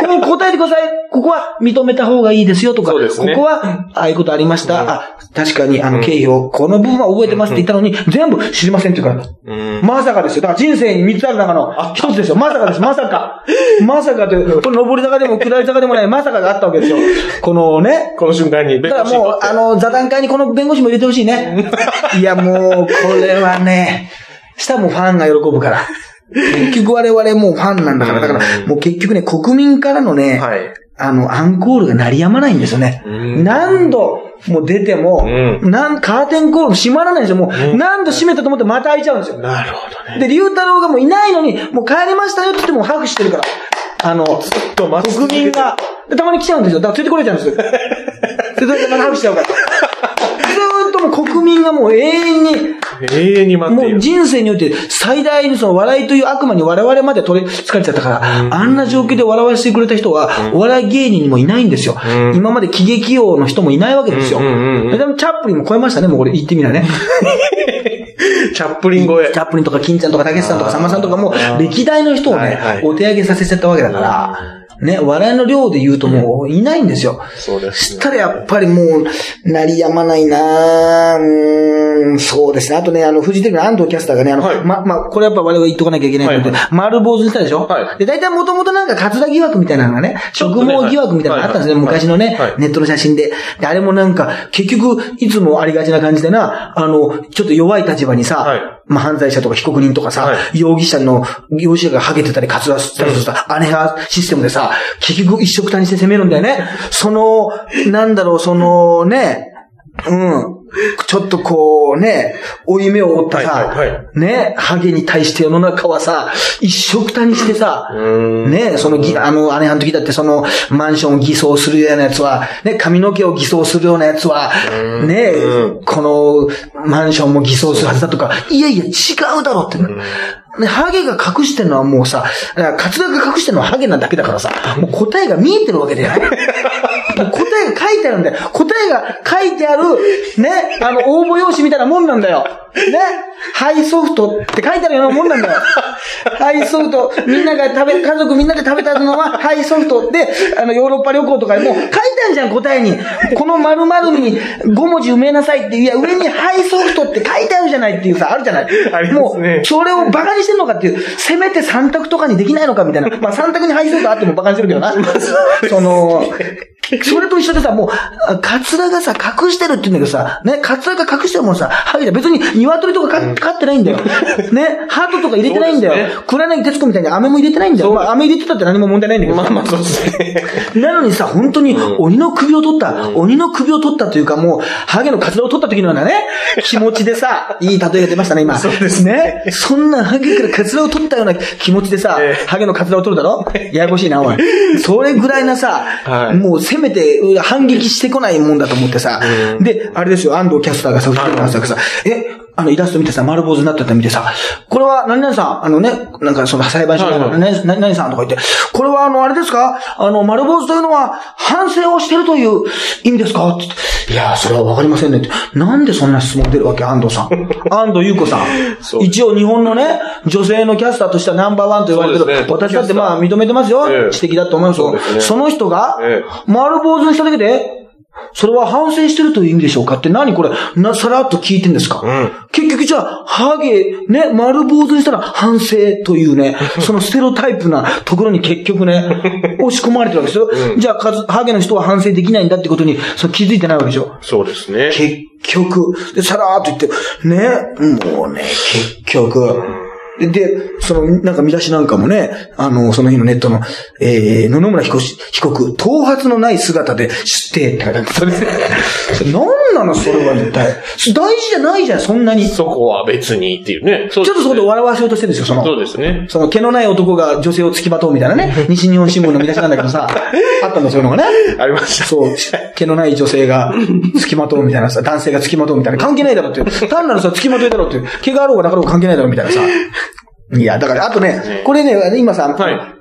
こう答えてください。ここは認めた方がいいですよとか、そうですねここは、ああいうことありました。うんあ、確かに、あの、経費を、この部分は覚えてますって言ったのに、全部知りませんって言うから。うん。まさかですよ。だから人生に三つある中の一つですよ。まさかです。まさか。まさかという、これ上り坂でも下り坂でもない、まさかがあったわけですよ。このね。この瞬間に、だからもう、あの、座談会にこの弁護士も入れてほしいね。いや、もう、これはね、したらもうファンが喜ぶから。結局我々もうファンなんだから、だからもう結局ね、国民からのね、はい。あの、アンコールが鳴りやまないんですよね。うん何度も出ても、うなんカーテンコールも閉まらないんですよ。もう、うん何度閉めたと思ってまた開いちゃうんですよ。なるほどね。で、龍太郎がもういないのに、もう帰りましたよって言っても拍手してるから。あの、ずっと国民が。でたまに来ちゃうんですよ。だから連れてこれちゃうんですよ。で、それでまた拍手しちゃうから。ずーっともう国民がもう永遠に、永遠に待っている。もう人生において最大にその笑いという悪魔に我々まで取り憑かれちゃったから、うんあんな状況で笑わせてくれた人は、お笑い芸人にもいないんですよ。うん今まで喜劇王の人もいないわけですよ。でもチャップリンも超えましたね、もうこれ言ってみなね。チャップリン超えチ。ャップリンとか金ちゃんとかたけしさんとかさんまさんとかも歴代の人をね、お手上げさせちゃったわけだから、ね、笑いの量で言うともういないんですよ。そうですね。したらやっぱりもう、鳴りやまないなぁ。うーん、そうですね。あとね、あの、フジテレビの安藤キャスターがね、あの、はい。ま、ま、これやっぱ我々言っとかなきゃいけないので、はい丸坊主にしたでしょ？はい。で、大体もともとなんか、カツラ疑惑みたいなのがね、ちょっとね植毛疑惑みたいなのがあったんですね、はい昔のね、はい。ネットの写真で。で、あれもなんか、結局、いつもありがちな感じでな、あの、ちょっと弱い立場にさ、はい。まあ、犯罪者とか被告人とかさ、は容疑者の、容疑者がハゲてたり、カツラしたりするさ、姉がシステムでさ、結局一色単にして攻めるんだよね。その、なんだろう、そのね、うん。ちょっとこうね、追い目を追ったさ、はいはいはね、ハゲに対して世の中はさ、一色単にしてさ、うんねそのぎ、あの、姉はん時だってその、マンションを偽装するようなやつは、ね、髪の毛を偽装するようなやつは、うんねうんこの、マンションも偽装するはずだとか、いやいや、違うだろって。ね、ハゲが隠してるのはもうさ、カツラが隠してるのはハゲなだけだからさ、もう答えが見えてるわけだよ。もう答えが書いてあるんだよ。答えが書いてある、ね、あの、応募用紙みたいなもんなんだよ。ね、ハイソフトって書いてあるようなもんなんだよ。ハイソフト、みんなが食べ、家族みんなで食べたのはハイソフトで、あの、ヨーロッパ旅行とかでも書いてあるじゃん、答えに。この〇〇に5文字埋めなさいって、いや、上にハイソフトって書いてあるじゃないっていうさ、あるじゃない。ありますねもう、それをバカにしてんのかっていう、せめて3択とかにできないのかみたいな。まあ3択にハイソフトあってもバカにしてるけどな。その、それと一緒でさ、もう、あカツラがさ、隠してるって言うんだけどさ、ね、カツラが隠してるもんさ、ハゲで別に鶏とかか飼ってないんだよ。ね、ハートとか入れてないんだよね。黒柳徹子みたいに飴も入れてないんだよ。そうまあ飴入れてたって何も問題ないんだけど。まあまあそうですね。なのにさ、本当に鬼の首を取った、鬼の首を取ったというかもう、ハゲのカツラを取った時のようなね、気持ちでさ、いい例えが出ましたね、今。そうですね。そんなハゲからカツラを取ったような気持ちでさええ、ハゲのカツラを取るだろ？ややこしいな、おい。それぐらいなさ、はい。もうせめてう反撃してこないもんだと思ってさ、うん。で、あれですよ、安藤キャスターがさ、さ、え、あの、イラスト見てさ、丸坊主になってたの見てさ、これは、何々さん、あのね、なんかその裁判所の、何何々さんとか言って、これはあの、あれですか？あの、丸坊主というのは、反省をしてるという意味ですか？って言っていやー、それはわかりませんねって。なんでそんな質問出るわけ安藤さん。安藤優子さん。一応日本のね、女性のキャスターとしてはナンバーワンと言われてるね。私だってまあ認めてますよ。ええ。知的だと思いますよ。そうですね。その人がええ、丸坊主にしただけで、それは反省してるという意味でしょうか？って何これ、な、さらっと聞いてんですか、うん。結局じゃあ、ハゲ、ね、丸坊主にしたら反省というね、そのステロタイプなところに結局ね、押し込まれてるわけですよ。じゃあハゲの人は反省できないんだってことに、それ気づいてないわけでしょ？そうですね。結局、で、さらーっと言って、ね、もうね、結局、で、その、なんか見出しなんかもね、あの、その日のネットの、えー、野々村被告、被告、頭髪のない姿で出廷って書いてあるそれ、何なのそれは一体。大事じゃないじゃん、そんなに。ちそこは別にっていうね。ちょょっとそこで笑わせようとしてるんですよ、その。そうですね。その毛のない男が女性を付きまとうみたいなね、西日本新聞の見出しなんだけどさ、あったんだ、そういうのがね。ありました。そう、毛のない女性が付きまとうみたいなさ、男性が付きまとうみたいな、関係ないだろっていう。単なるさ、付きまといだろっていう。毛があろうがなかろうが関係ないだろみたいなさ。いや、だから、あとね、これね、今さ、はい。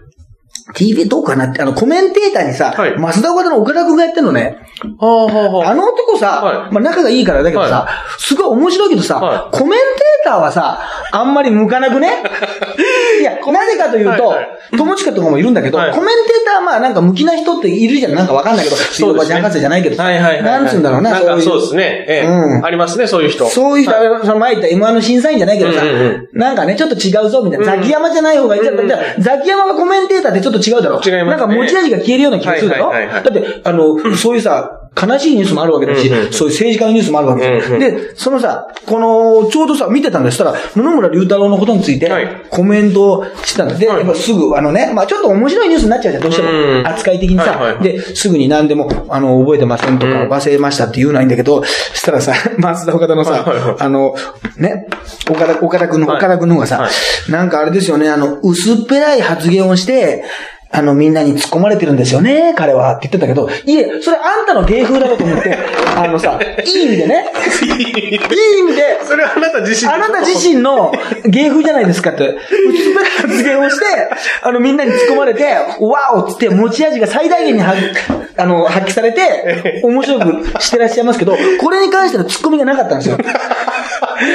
TV どうかなって、あの、コメンテーターにさ、はい増田岡田の岡田くんがやってんのね。はあの男さ、はい。まあ仲がいいからだけどさ、はすごい面白いけどさ、はコメンテーターはさ、あんまり向かなくね？いや、なぜかというと、はいはい。友近とかもいるんだけど、はい。コメンテーターはまあなんか向きな人っているじゃん。なんかわかんないけど、水道橋博士じゃないけどさ、はいはいはい。なんつうんだろうな、なんかいそうですね。ええ。うん。ありますね、そういう人。そういう人、はい。その前言った M1 の審査員じゃないけどさ、うんうんうん。なんかね、ちょっと違うぞ、みたいな。うんザキヤマじゃない方がいいじゃあザキヤマがコメンテーターってちょっと違うだろ。違いますね。なんか持ち味が消えるような気がするだろ。はいはいはいはい。だって、あの、そういうさ、悲しいニュースもあるわけだし、そういう政治家のニュースもあるわけです。よ。で、そのさ、この、ちょうどさ、見てたんです。そしたら、野々村隆太郎のことについてはい、コメントをしてたんだ。で、はい。やっぱすぐ、あのね、まあちょっと面白いニュースになっちゃうじゃん、どうしても。うん扱い的にさ、で、すぐに何でも、あの、覚えてませんとか、うん。忘れましたって言うのはいいんだけど、そしたらさ、松田岡田のさ、あの、ね、岡田、岡田くんの、はい。岡田くんの方がさ、はなんかあれですよね、あの、薄っぺらい発言をして、あの、みんなに突っ込まれてるんですよね、彼は、って言ってたけど、いえ、それあんたの芸風だろうと思って、あのさ、いい意味でね、いい意味で、それはあなた自身あなた自身の芸風じゃないですかって、発言をして、あの、みんなに突っ込まれて、わおっつって持ち味が最大限にはあの、発揮されて、面白くしてらっしゃいますけど、これに関しての突っ込みがなかったんですよ。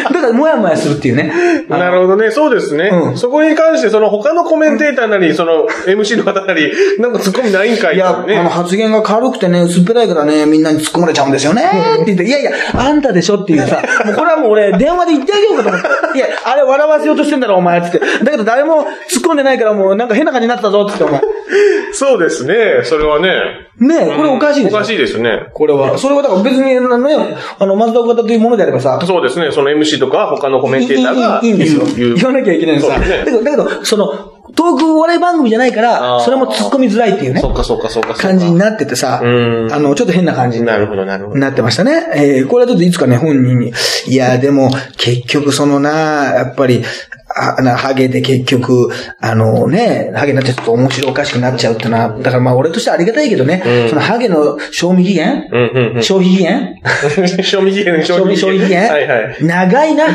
だから、もやもやするっていうね。なるほどね。そうですね。うんそこに関して、その他のコメンテーターなり、その MC の方なり、なんか突っ込みないんかいいや、ねあの、発言が軽くてね、薄っぺらいからね、みんなに突っ込まれちゃうんですよね。って言って、いやいや、あんたでしょっていうさ、もうこれはもう俺、電話で言ってあげようかと思って。いや、あれ笑わせようとしてんだろ、お前、つって。だけど誰も突っ込んでないから、もうなんか変な感じになったぞ、つって、お前。そうですね。それはね。ねえ、これおかしいでしょ。おかしいですね。これは。それはだから別に、あのね、あの、松田岡田というものであればさ、そうですね。その MC とか他のコメンテーターがいいんですよ。言わなきゃいけないのさ。そうですねだけど、だけど、その、トークお笑い番組じゃないからそれも突っ込みづらいっていうねそ、っかそっかそっか。感じになっててさ、うんあの、ちょっと変な感じになるほど、なるほど。なってましたね。えー、これはちょっといつかね、本人に。いや、でも、結局そのな、やっぱり、あな、ハゲで結局、あのね、ハゲになってちょっと面白おかしくなっちゃうってのは、だからまあ俺としてはありがたいけどね、うん。そのハゲの賞味期限、うんうんうん。消費 期限？賞味期限、賞味消費期限？はいはい。長いな。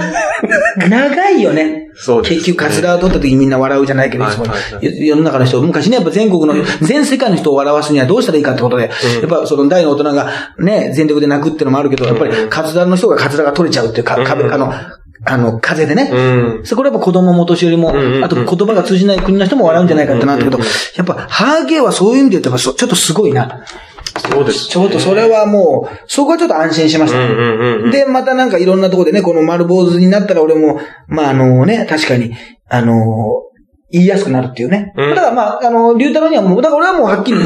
長いよね。そうですね。結局、カツラを取った時にみんな笑うじゃないけど、はいはいは世の中の人、昔ね、やっぱ全国の、全世界の人を笑わすにはどうしたらいいかってことで、やっぱその大の大人がね、全力で泣くってのもあるけど、やっぱりカツラの人がカツラが取れちゃうっていうか、壁、あの、あの、風でね。うん。そこれやっぱ子供もお年寄りも、んうんうんあと言葉が通じない国の人も笑うんじゃないかってなるけど、やっぱハゲはそういう意味で言うとやっぱそちょっとすごいな。そうです。ちょっとそれはもう、そこはちょっと安心しました。うんうんうんうん。で、またなんかいろんなとこでね、この丸坊主になったら俺も、まああのね、確かに、あの言いやすくなるっていうね。うんだからまあ、あの、龍太郎にはもう、だから俺はもうはっきり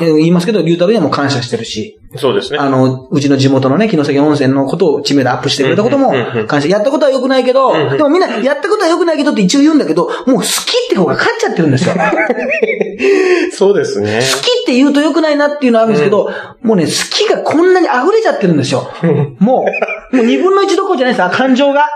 えー 言いますけど、龍太郎にはもう感謝してるし、そうですね。あの、うちの地元のね、城崎温泉のことを知名度アップしてくれたことも感謝。やったことは良くないけど、でもみんな、やったことは良くないけどって一応言うんだけど、もう好きって方が勝っちゃってるんですよ。そうですね。好きって言うと良くないなっていうのはあるんですけど、もうね、好きがこんなに溢れちゃってるんですよ。もう、もう二分の一どころじゃないですか、感情が。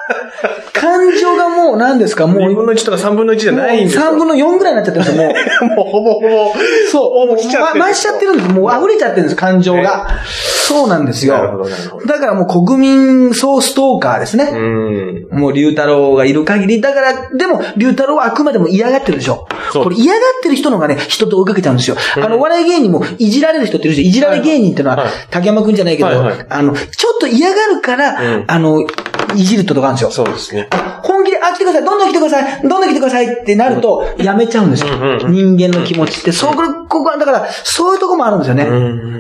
感情がもう何ですか、もう、2分の1とか3分の1じゃないんですよ。3分の4ぐらいになっちゃってるんですよ、もう。もうほぼほぼ。そう、もう来ちゃってるま増しちゃってるんです。もう溢れちゃってるんです、感情が。そうなんですよ。なるほどなるほどだからもう国民総ストーカーですね。うん。もう龍太郎がいる限り。だから、でも、龍太郎はあくまでも嫌がってるでしょ。そうこれ嫌がってる人のがね、人と追いかけちゃうんですよ。あの、お笑い芸人もいじられる人っているでしょ。いじられ芸人っていうのは、竹山くんじゃないけど、あの、ちょっと嫌がるから、うん。あの、いじるってとこあるんですよ。そうですね。本気で、あ、来てください、どんどん来てください、どんどん来てください。ってなると、やめちゃうんですよ。人間の気持ちって、そう、これ、ここは、だから、そういうとこもあるんですよね。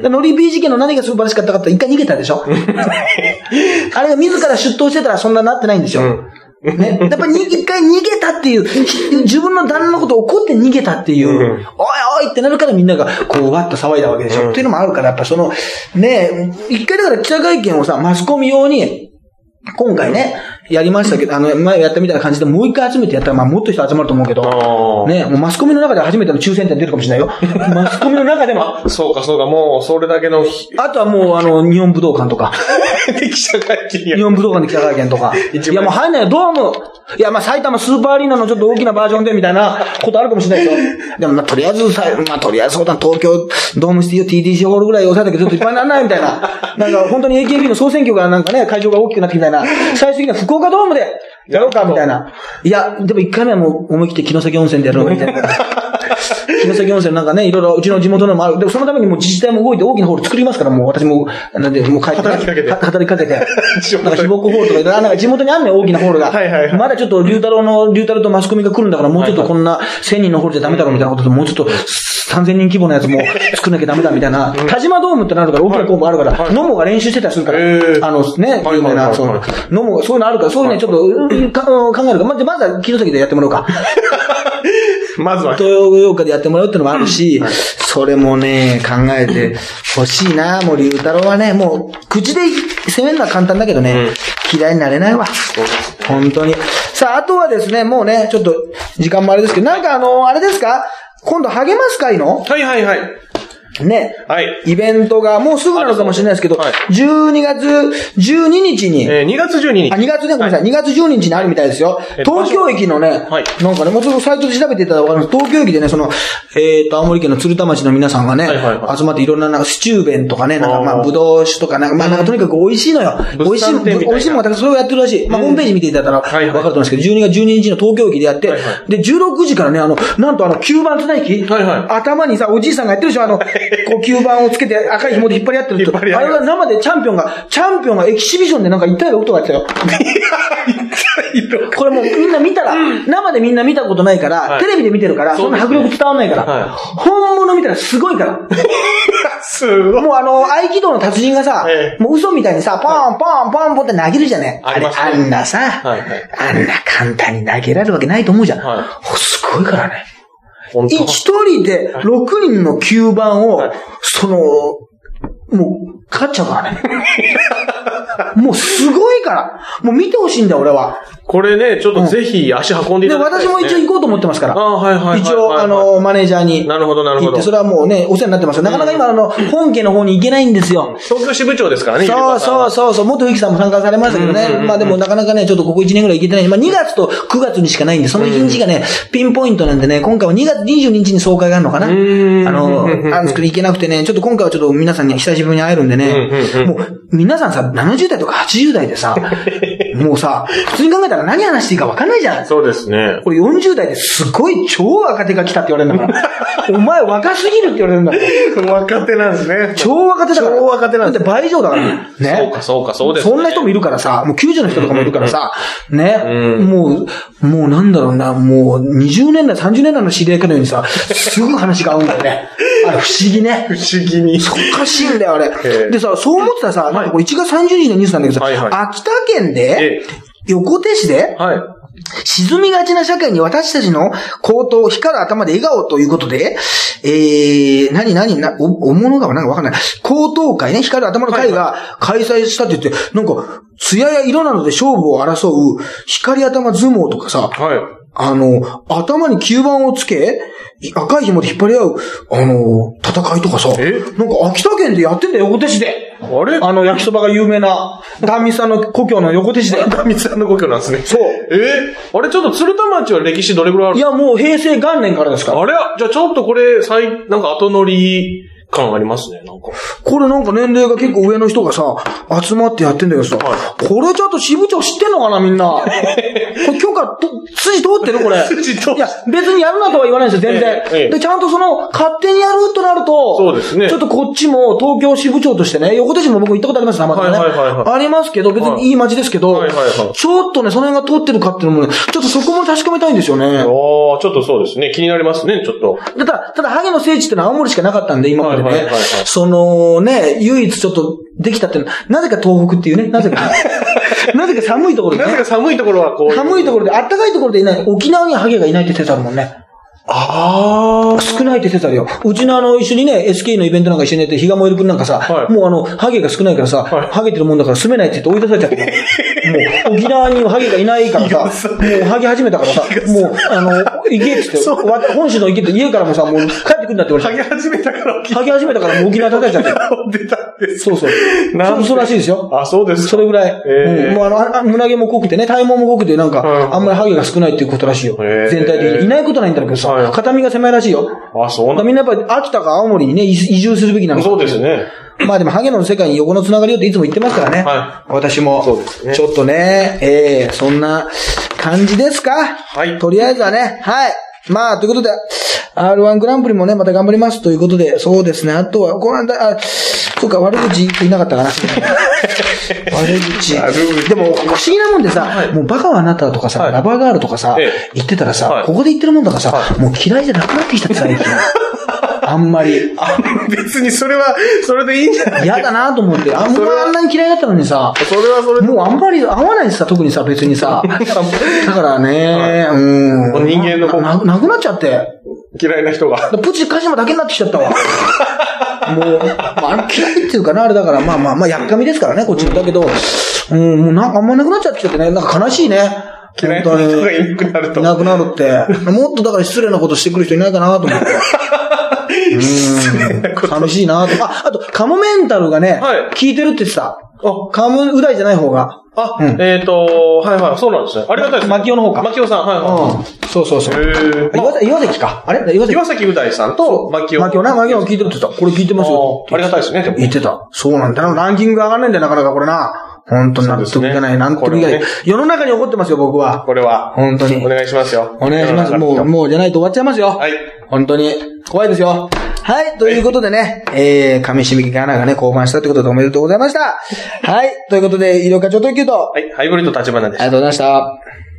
ノリビー事件の何が素晴らしかったかって、一回逃げたでしょ。あれが自ら出頭してたらそんななってないんですよ。ね。やっぱりに一回逃げたっていう、自分の旦那のことを怒って逃げたっていう、うんおいおいってなるからみんながこうわっと騒いだわけでしょ。うんっていうのもあるから、やっぱその、ね、一回だから記者会見をさ、マスコミ用に、今回ね、やりましたけど、あの、前やったみたいな感じでもう一回集めてやったら、まあもっと人集まると思うけど。ね、もうマスコミの中で初めての抽選点出るかもしれないよ。マスコミの中でも。そうか、そうか、もう、それだけのひ、あとはもう、あの、日本武道館とか、記者会見や日本武道館で記者会見とか。いや、もう入んないよ、ドーム。いや、まあ埼玉スーパーアリーナのちょっと大きなバージョンでみたいなことあるかもしれないですよ。でも、まあとりあえずさ、まあとりあえずそうだな、東京ドームシティを TDC ホールぐらい抑えたけど、ちょっといっぱいにならないみたいな。なんか本当に AKB の総選挙がなんかね、会場が大きくなってみたいな。最終的には福岡ドームでやろうかみたいな。いや、でも一回目はもう思い切って城崎温泉でやるのがいいな。城崎温泉なんかね、いろいろうちの地元のもある。でもそのためにもう自治体も動いて大きなホール作りますから、もう私も、なんで、もう帰って、働きかけては働きかけて。なんか非木ホールとかなんか地元にあんねん、大きなホールが。はいはいはいまだちょっと、龍太郎の、龍太郎とマスコミが来るんだから、もうちょっとこんな1000人のホールじゃダメだろうみたいなことで、もうちょっと3000人規模のやつも作んなきゃダメだみたいな。田島ドームってなるから、大きなコンボあるから、はいノモが練習してたりするから。あのね、はい有名な、その、ノモがそういうのあるから、そういうね、ちょっと、考えるから、まずまずは城崎でやってもらおうか。まずは。東洋洋華でやってもらうってのもあるし、それもね、考えてほしいな、もう龍太郎はね、もう、口で攻めるのは簡単だけどね、嫌いになれないわ。本当に。さあ、あとはですね、もうね、ちょっと、時間もあれですけど、なんかあの、あれですか？今度励ます会の？はいはいはい。ね、はい。イベントがもうすぐなのかもしれないですけど、はい12月12日に、えー、2月12日。あ、2月ね、ごめんなさい。2月12日にあるみたいですよ。えっと東京駅のね、はいなんかね、もうちょっとサイトで調べていただいた。東京駅でね、その、えっ、と、青森県の鶴田町の皆さんがね、はいはいはい集まっていろんな、なんか、スチューベンとかね、なんか、まあ、ぶどう酒とか、なんか、まあ、なんか、とにかく美味しいのよ。美味しい、美味しいものがたくさんそれをやってるらしい。まあ、ホームページ見ていただいたら、わかると思うんですけど、12月12日の東京駅でやって、はいはいで、16時からね、あの、なんとあの、吸盤綱引き、はいはい頭にさ、おじいさんがやってるでしょ、あの、こう、吸盤をつけて赤い紐で引っ張り合ってると。あれが生でチャンピオンが、チャンピオンがエキシビションでなんか一体の音がやってたよ。これもうみんな見たら、生でみんな見たことないから、はいテレビで見てるから、そんな迫力伝わんないから、はい本物見たらすごいから。すごい。もうあの、合気道の達人がさ、ええもう嘘みたいにさ、ポンポンポンポンって投げるじゃね。あれ、あんなさ、はいはいあんな簡単に投げられるわけないと思うじゃん。はすごいからね。本当。一人で6人の吸盤を、はい。その、もう、勝っちゃうからね。もうすごいから。もう見てほしいんだよ、俺は。これね、ちょっとぜひ足運んでいで、ただきたい私も一応行こうと思ってますから。ああ、はいはいはいはい。一応、あの、マネージャーに。なるほどなるほど行って、それはもうね、お世話になってますよ。なかなか今、あの、本家の方に行けないんですよ。東京支部長ですからね、そうそうう。そうそう、元ゆきさんも参加されましたけどね。まあでもなかなかね、ちょっとここ1年ぐらい行けてない。まあ2月と9月にしかないんで、その1日がね、ピンポイントなんでね、今回は2月22日に総会があるのかな。あんの、あるんですけど行けなくてね、ちょっと今回はちょっと皆さんに久しぶりに会えるんでねもう皆さんさ、70代とか80代でさ、もうさ、普通に考えたら何話していいか分かんないじゃん。そうですね。これ40代ですごい超若手が来たって言われるんだから。お前若すぎるって言われるんだから。若手なんですね。超若手だから。超若手なんですだって倍以上だから。ね。そうか、そうか、そうです、ね。そんな人もいるからさ、もう90の人とかもいるからさ、ね、うんもう、もうなんだろうな、もう20年代、30年代の知り合いかのようにさ、すぐ話が合うんだよね。あれ不思議ね。不思議に。おかしいんだよ、あれ。ええでさ、そう思ってたらさ、なんかこれ1月30日のニュースなんだけどさ、はいはい秋田県でえ、横手市で、はい。沈みがちな社会に私たちの口頭、光る頭で笑顔ということで、えー、何何な、お、お物がなんかわかんない。口頭会ね、光る頭の会が開催したって言って、なんか、艶や色などで勝負を争う、光頭相撲とかさ、はい。あの、頭に吸盤をつけ、赤い紐で引っ張り合う、あの、戦いとかさ、え？なんか秋田県でやってんだよ、横手市で。あれ？あの、焼きそばが有名な、ダンミさんの故郷の横手市で。ダミさんの故郷なんですね。そう。え？ー、あれちょっと鶴田町は歴史どれぐらいある？いや、もう平成元年からですから。あれ？じゃあちょっとこれ、最、なんか後乗り感ありますね、なんか。これなんか年齢が結構上の人がさ、集まってやってんだけどさ、はこれちょっと支部長知ってんのかなみんな。これ許可と、筋通ってるこれ。筋通っいや、別にやるなとは言わないんですよ、全然。ええええで、ちゃんとその、勝手にやるとなると、そうですねちょっとこっちも東京支部長としてね、横手市も僕行ったことあります、たまたまね。はいはいはいはいありますけど、別にいい街ですけど、はいはいはいちょっとね、その辺が通ってるかっていうのもね、ちょっとそこも確かめたいんですよね。ああ、ちょっとそうですね。気になりますね、ちょっと。ただ、ただ、ハゲの聖地ってのは青森しかなかったんで、今までね。はいはいはいはいそのね、唯一ちょっとできたっていうのはなぜか東北っていうね、なぜか。なぜか寒いところでね。なぜか寒いところはこう。寒いところで、暖かいところでいない、沖縄にはハゲがいないって説あるもんね。ああ。少ないって説あるよ。うちのあの、一緒にね、SK のイベントなんか一緒にやって、日が燃える君なんかさ、はいもうあの、ハゲが少ないからさ、はいハゲてるもんだから住めないって言って追い出されちゃって、もう、沖縄にハゲがいないからさ、もうハゲ始めたからさ、もう、あの、行けっつって、本州の行けって家からもさ、もう帰ってくんだって言われて、ハゲ始めたから沖ハゲ始めたからもう沖縄叩いちゃって。出たんです。そうそう。なそうらしいですよ。あ、そうですか。それぐらい。ええうんもうあの、あ胸毛も濃くてね、体毛も濃くて、なんか、はいあんまりハゲが少ないっていうことらしいよ。ええ全体的に。いないことないんだけどさ、はい片身が狭いらしいよ。あ、そうなんだみんなやっぱり秋田か青森にね、移移住するべきなのそうですね。まあでも、ハゲの世界に横のつながりよっていつも言ってますからね。は私も。そうですねちょっとね、ええそんな感じですか？はいとりあえずはね、はい。まあ、ということで、R1 グランプリもね、また頑張りますということで、そうですね。あとは、この間、あ、そうか、悪口言いなかったかな。悪口。悪口でも、不思議なもんでさ、もうバカはあなたとかさ、はいラバーガールとかさ、ええ言ってたらさ、はいここで言ってるもんだからさ、はもう嫌いじゃなくなってきちゃって最近。あんまり。あ、別にそれは、それでいいんじゃない？嫌だなと思って。あんまそれはあんなに嫌いだったのにさ、それはそれで。もうあんまり合わないしさ、特にさ、別にさ。だからね、うん。人間のななくなっちゃって。嫌いな人が。プチカジマだけになってきちゃったわ。もう、まあ、嫌いっていうかな、あれだから、まあまあ、まあ、やっかみですからね、こっちも。だけど、うん、もうなんかあんまなくなっちゃってきちゃってね、なんか悲しいね。嫌いな人がいなくなると。いなくなるって。もっとだから失礼なことしてくる人いないかなと思って。うん。寂しいなと。あ、あと、カモメンタルがね、はい聞いてるって言ってた。あ、カムう大じゃない方が。あ、うんえっ、と、はいはい、そうなんですね。ありがたいです。マキオの方かマキオさん、はいはうん。そうそうそう。い。へー岩崎岩崎か。あれ？岩崎岩崎う大さんと、マキオ。マキオな、マキオ聞いてるって言ってた。これ聞いてますよ。あありがたいですね、でも。言ってた。そうなんだよ。ランキング上がんないんだよ、なかなかこれな。本当に納得いかない。ね納得いかない。世の中に起こってますよ、僕は。これは。本当にお願いしますよ。お願いします。もう、もうじゃないと終わっちゃいますよ。はい。本当に。怖いですよ。はい。ということでね、えー、上締めアナがね、降板したということでおめでとうございました。はい。ということで、医療課長特急と、はい、ハイブリッド立花でしたありがとうございました。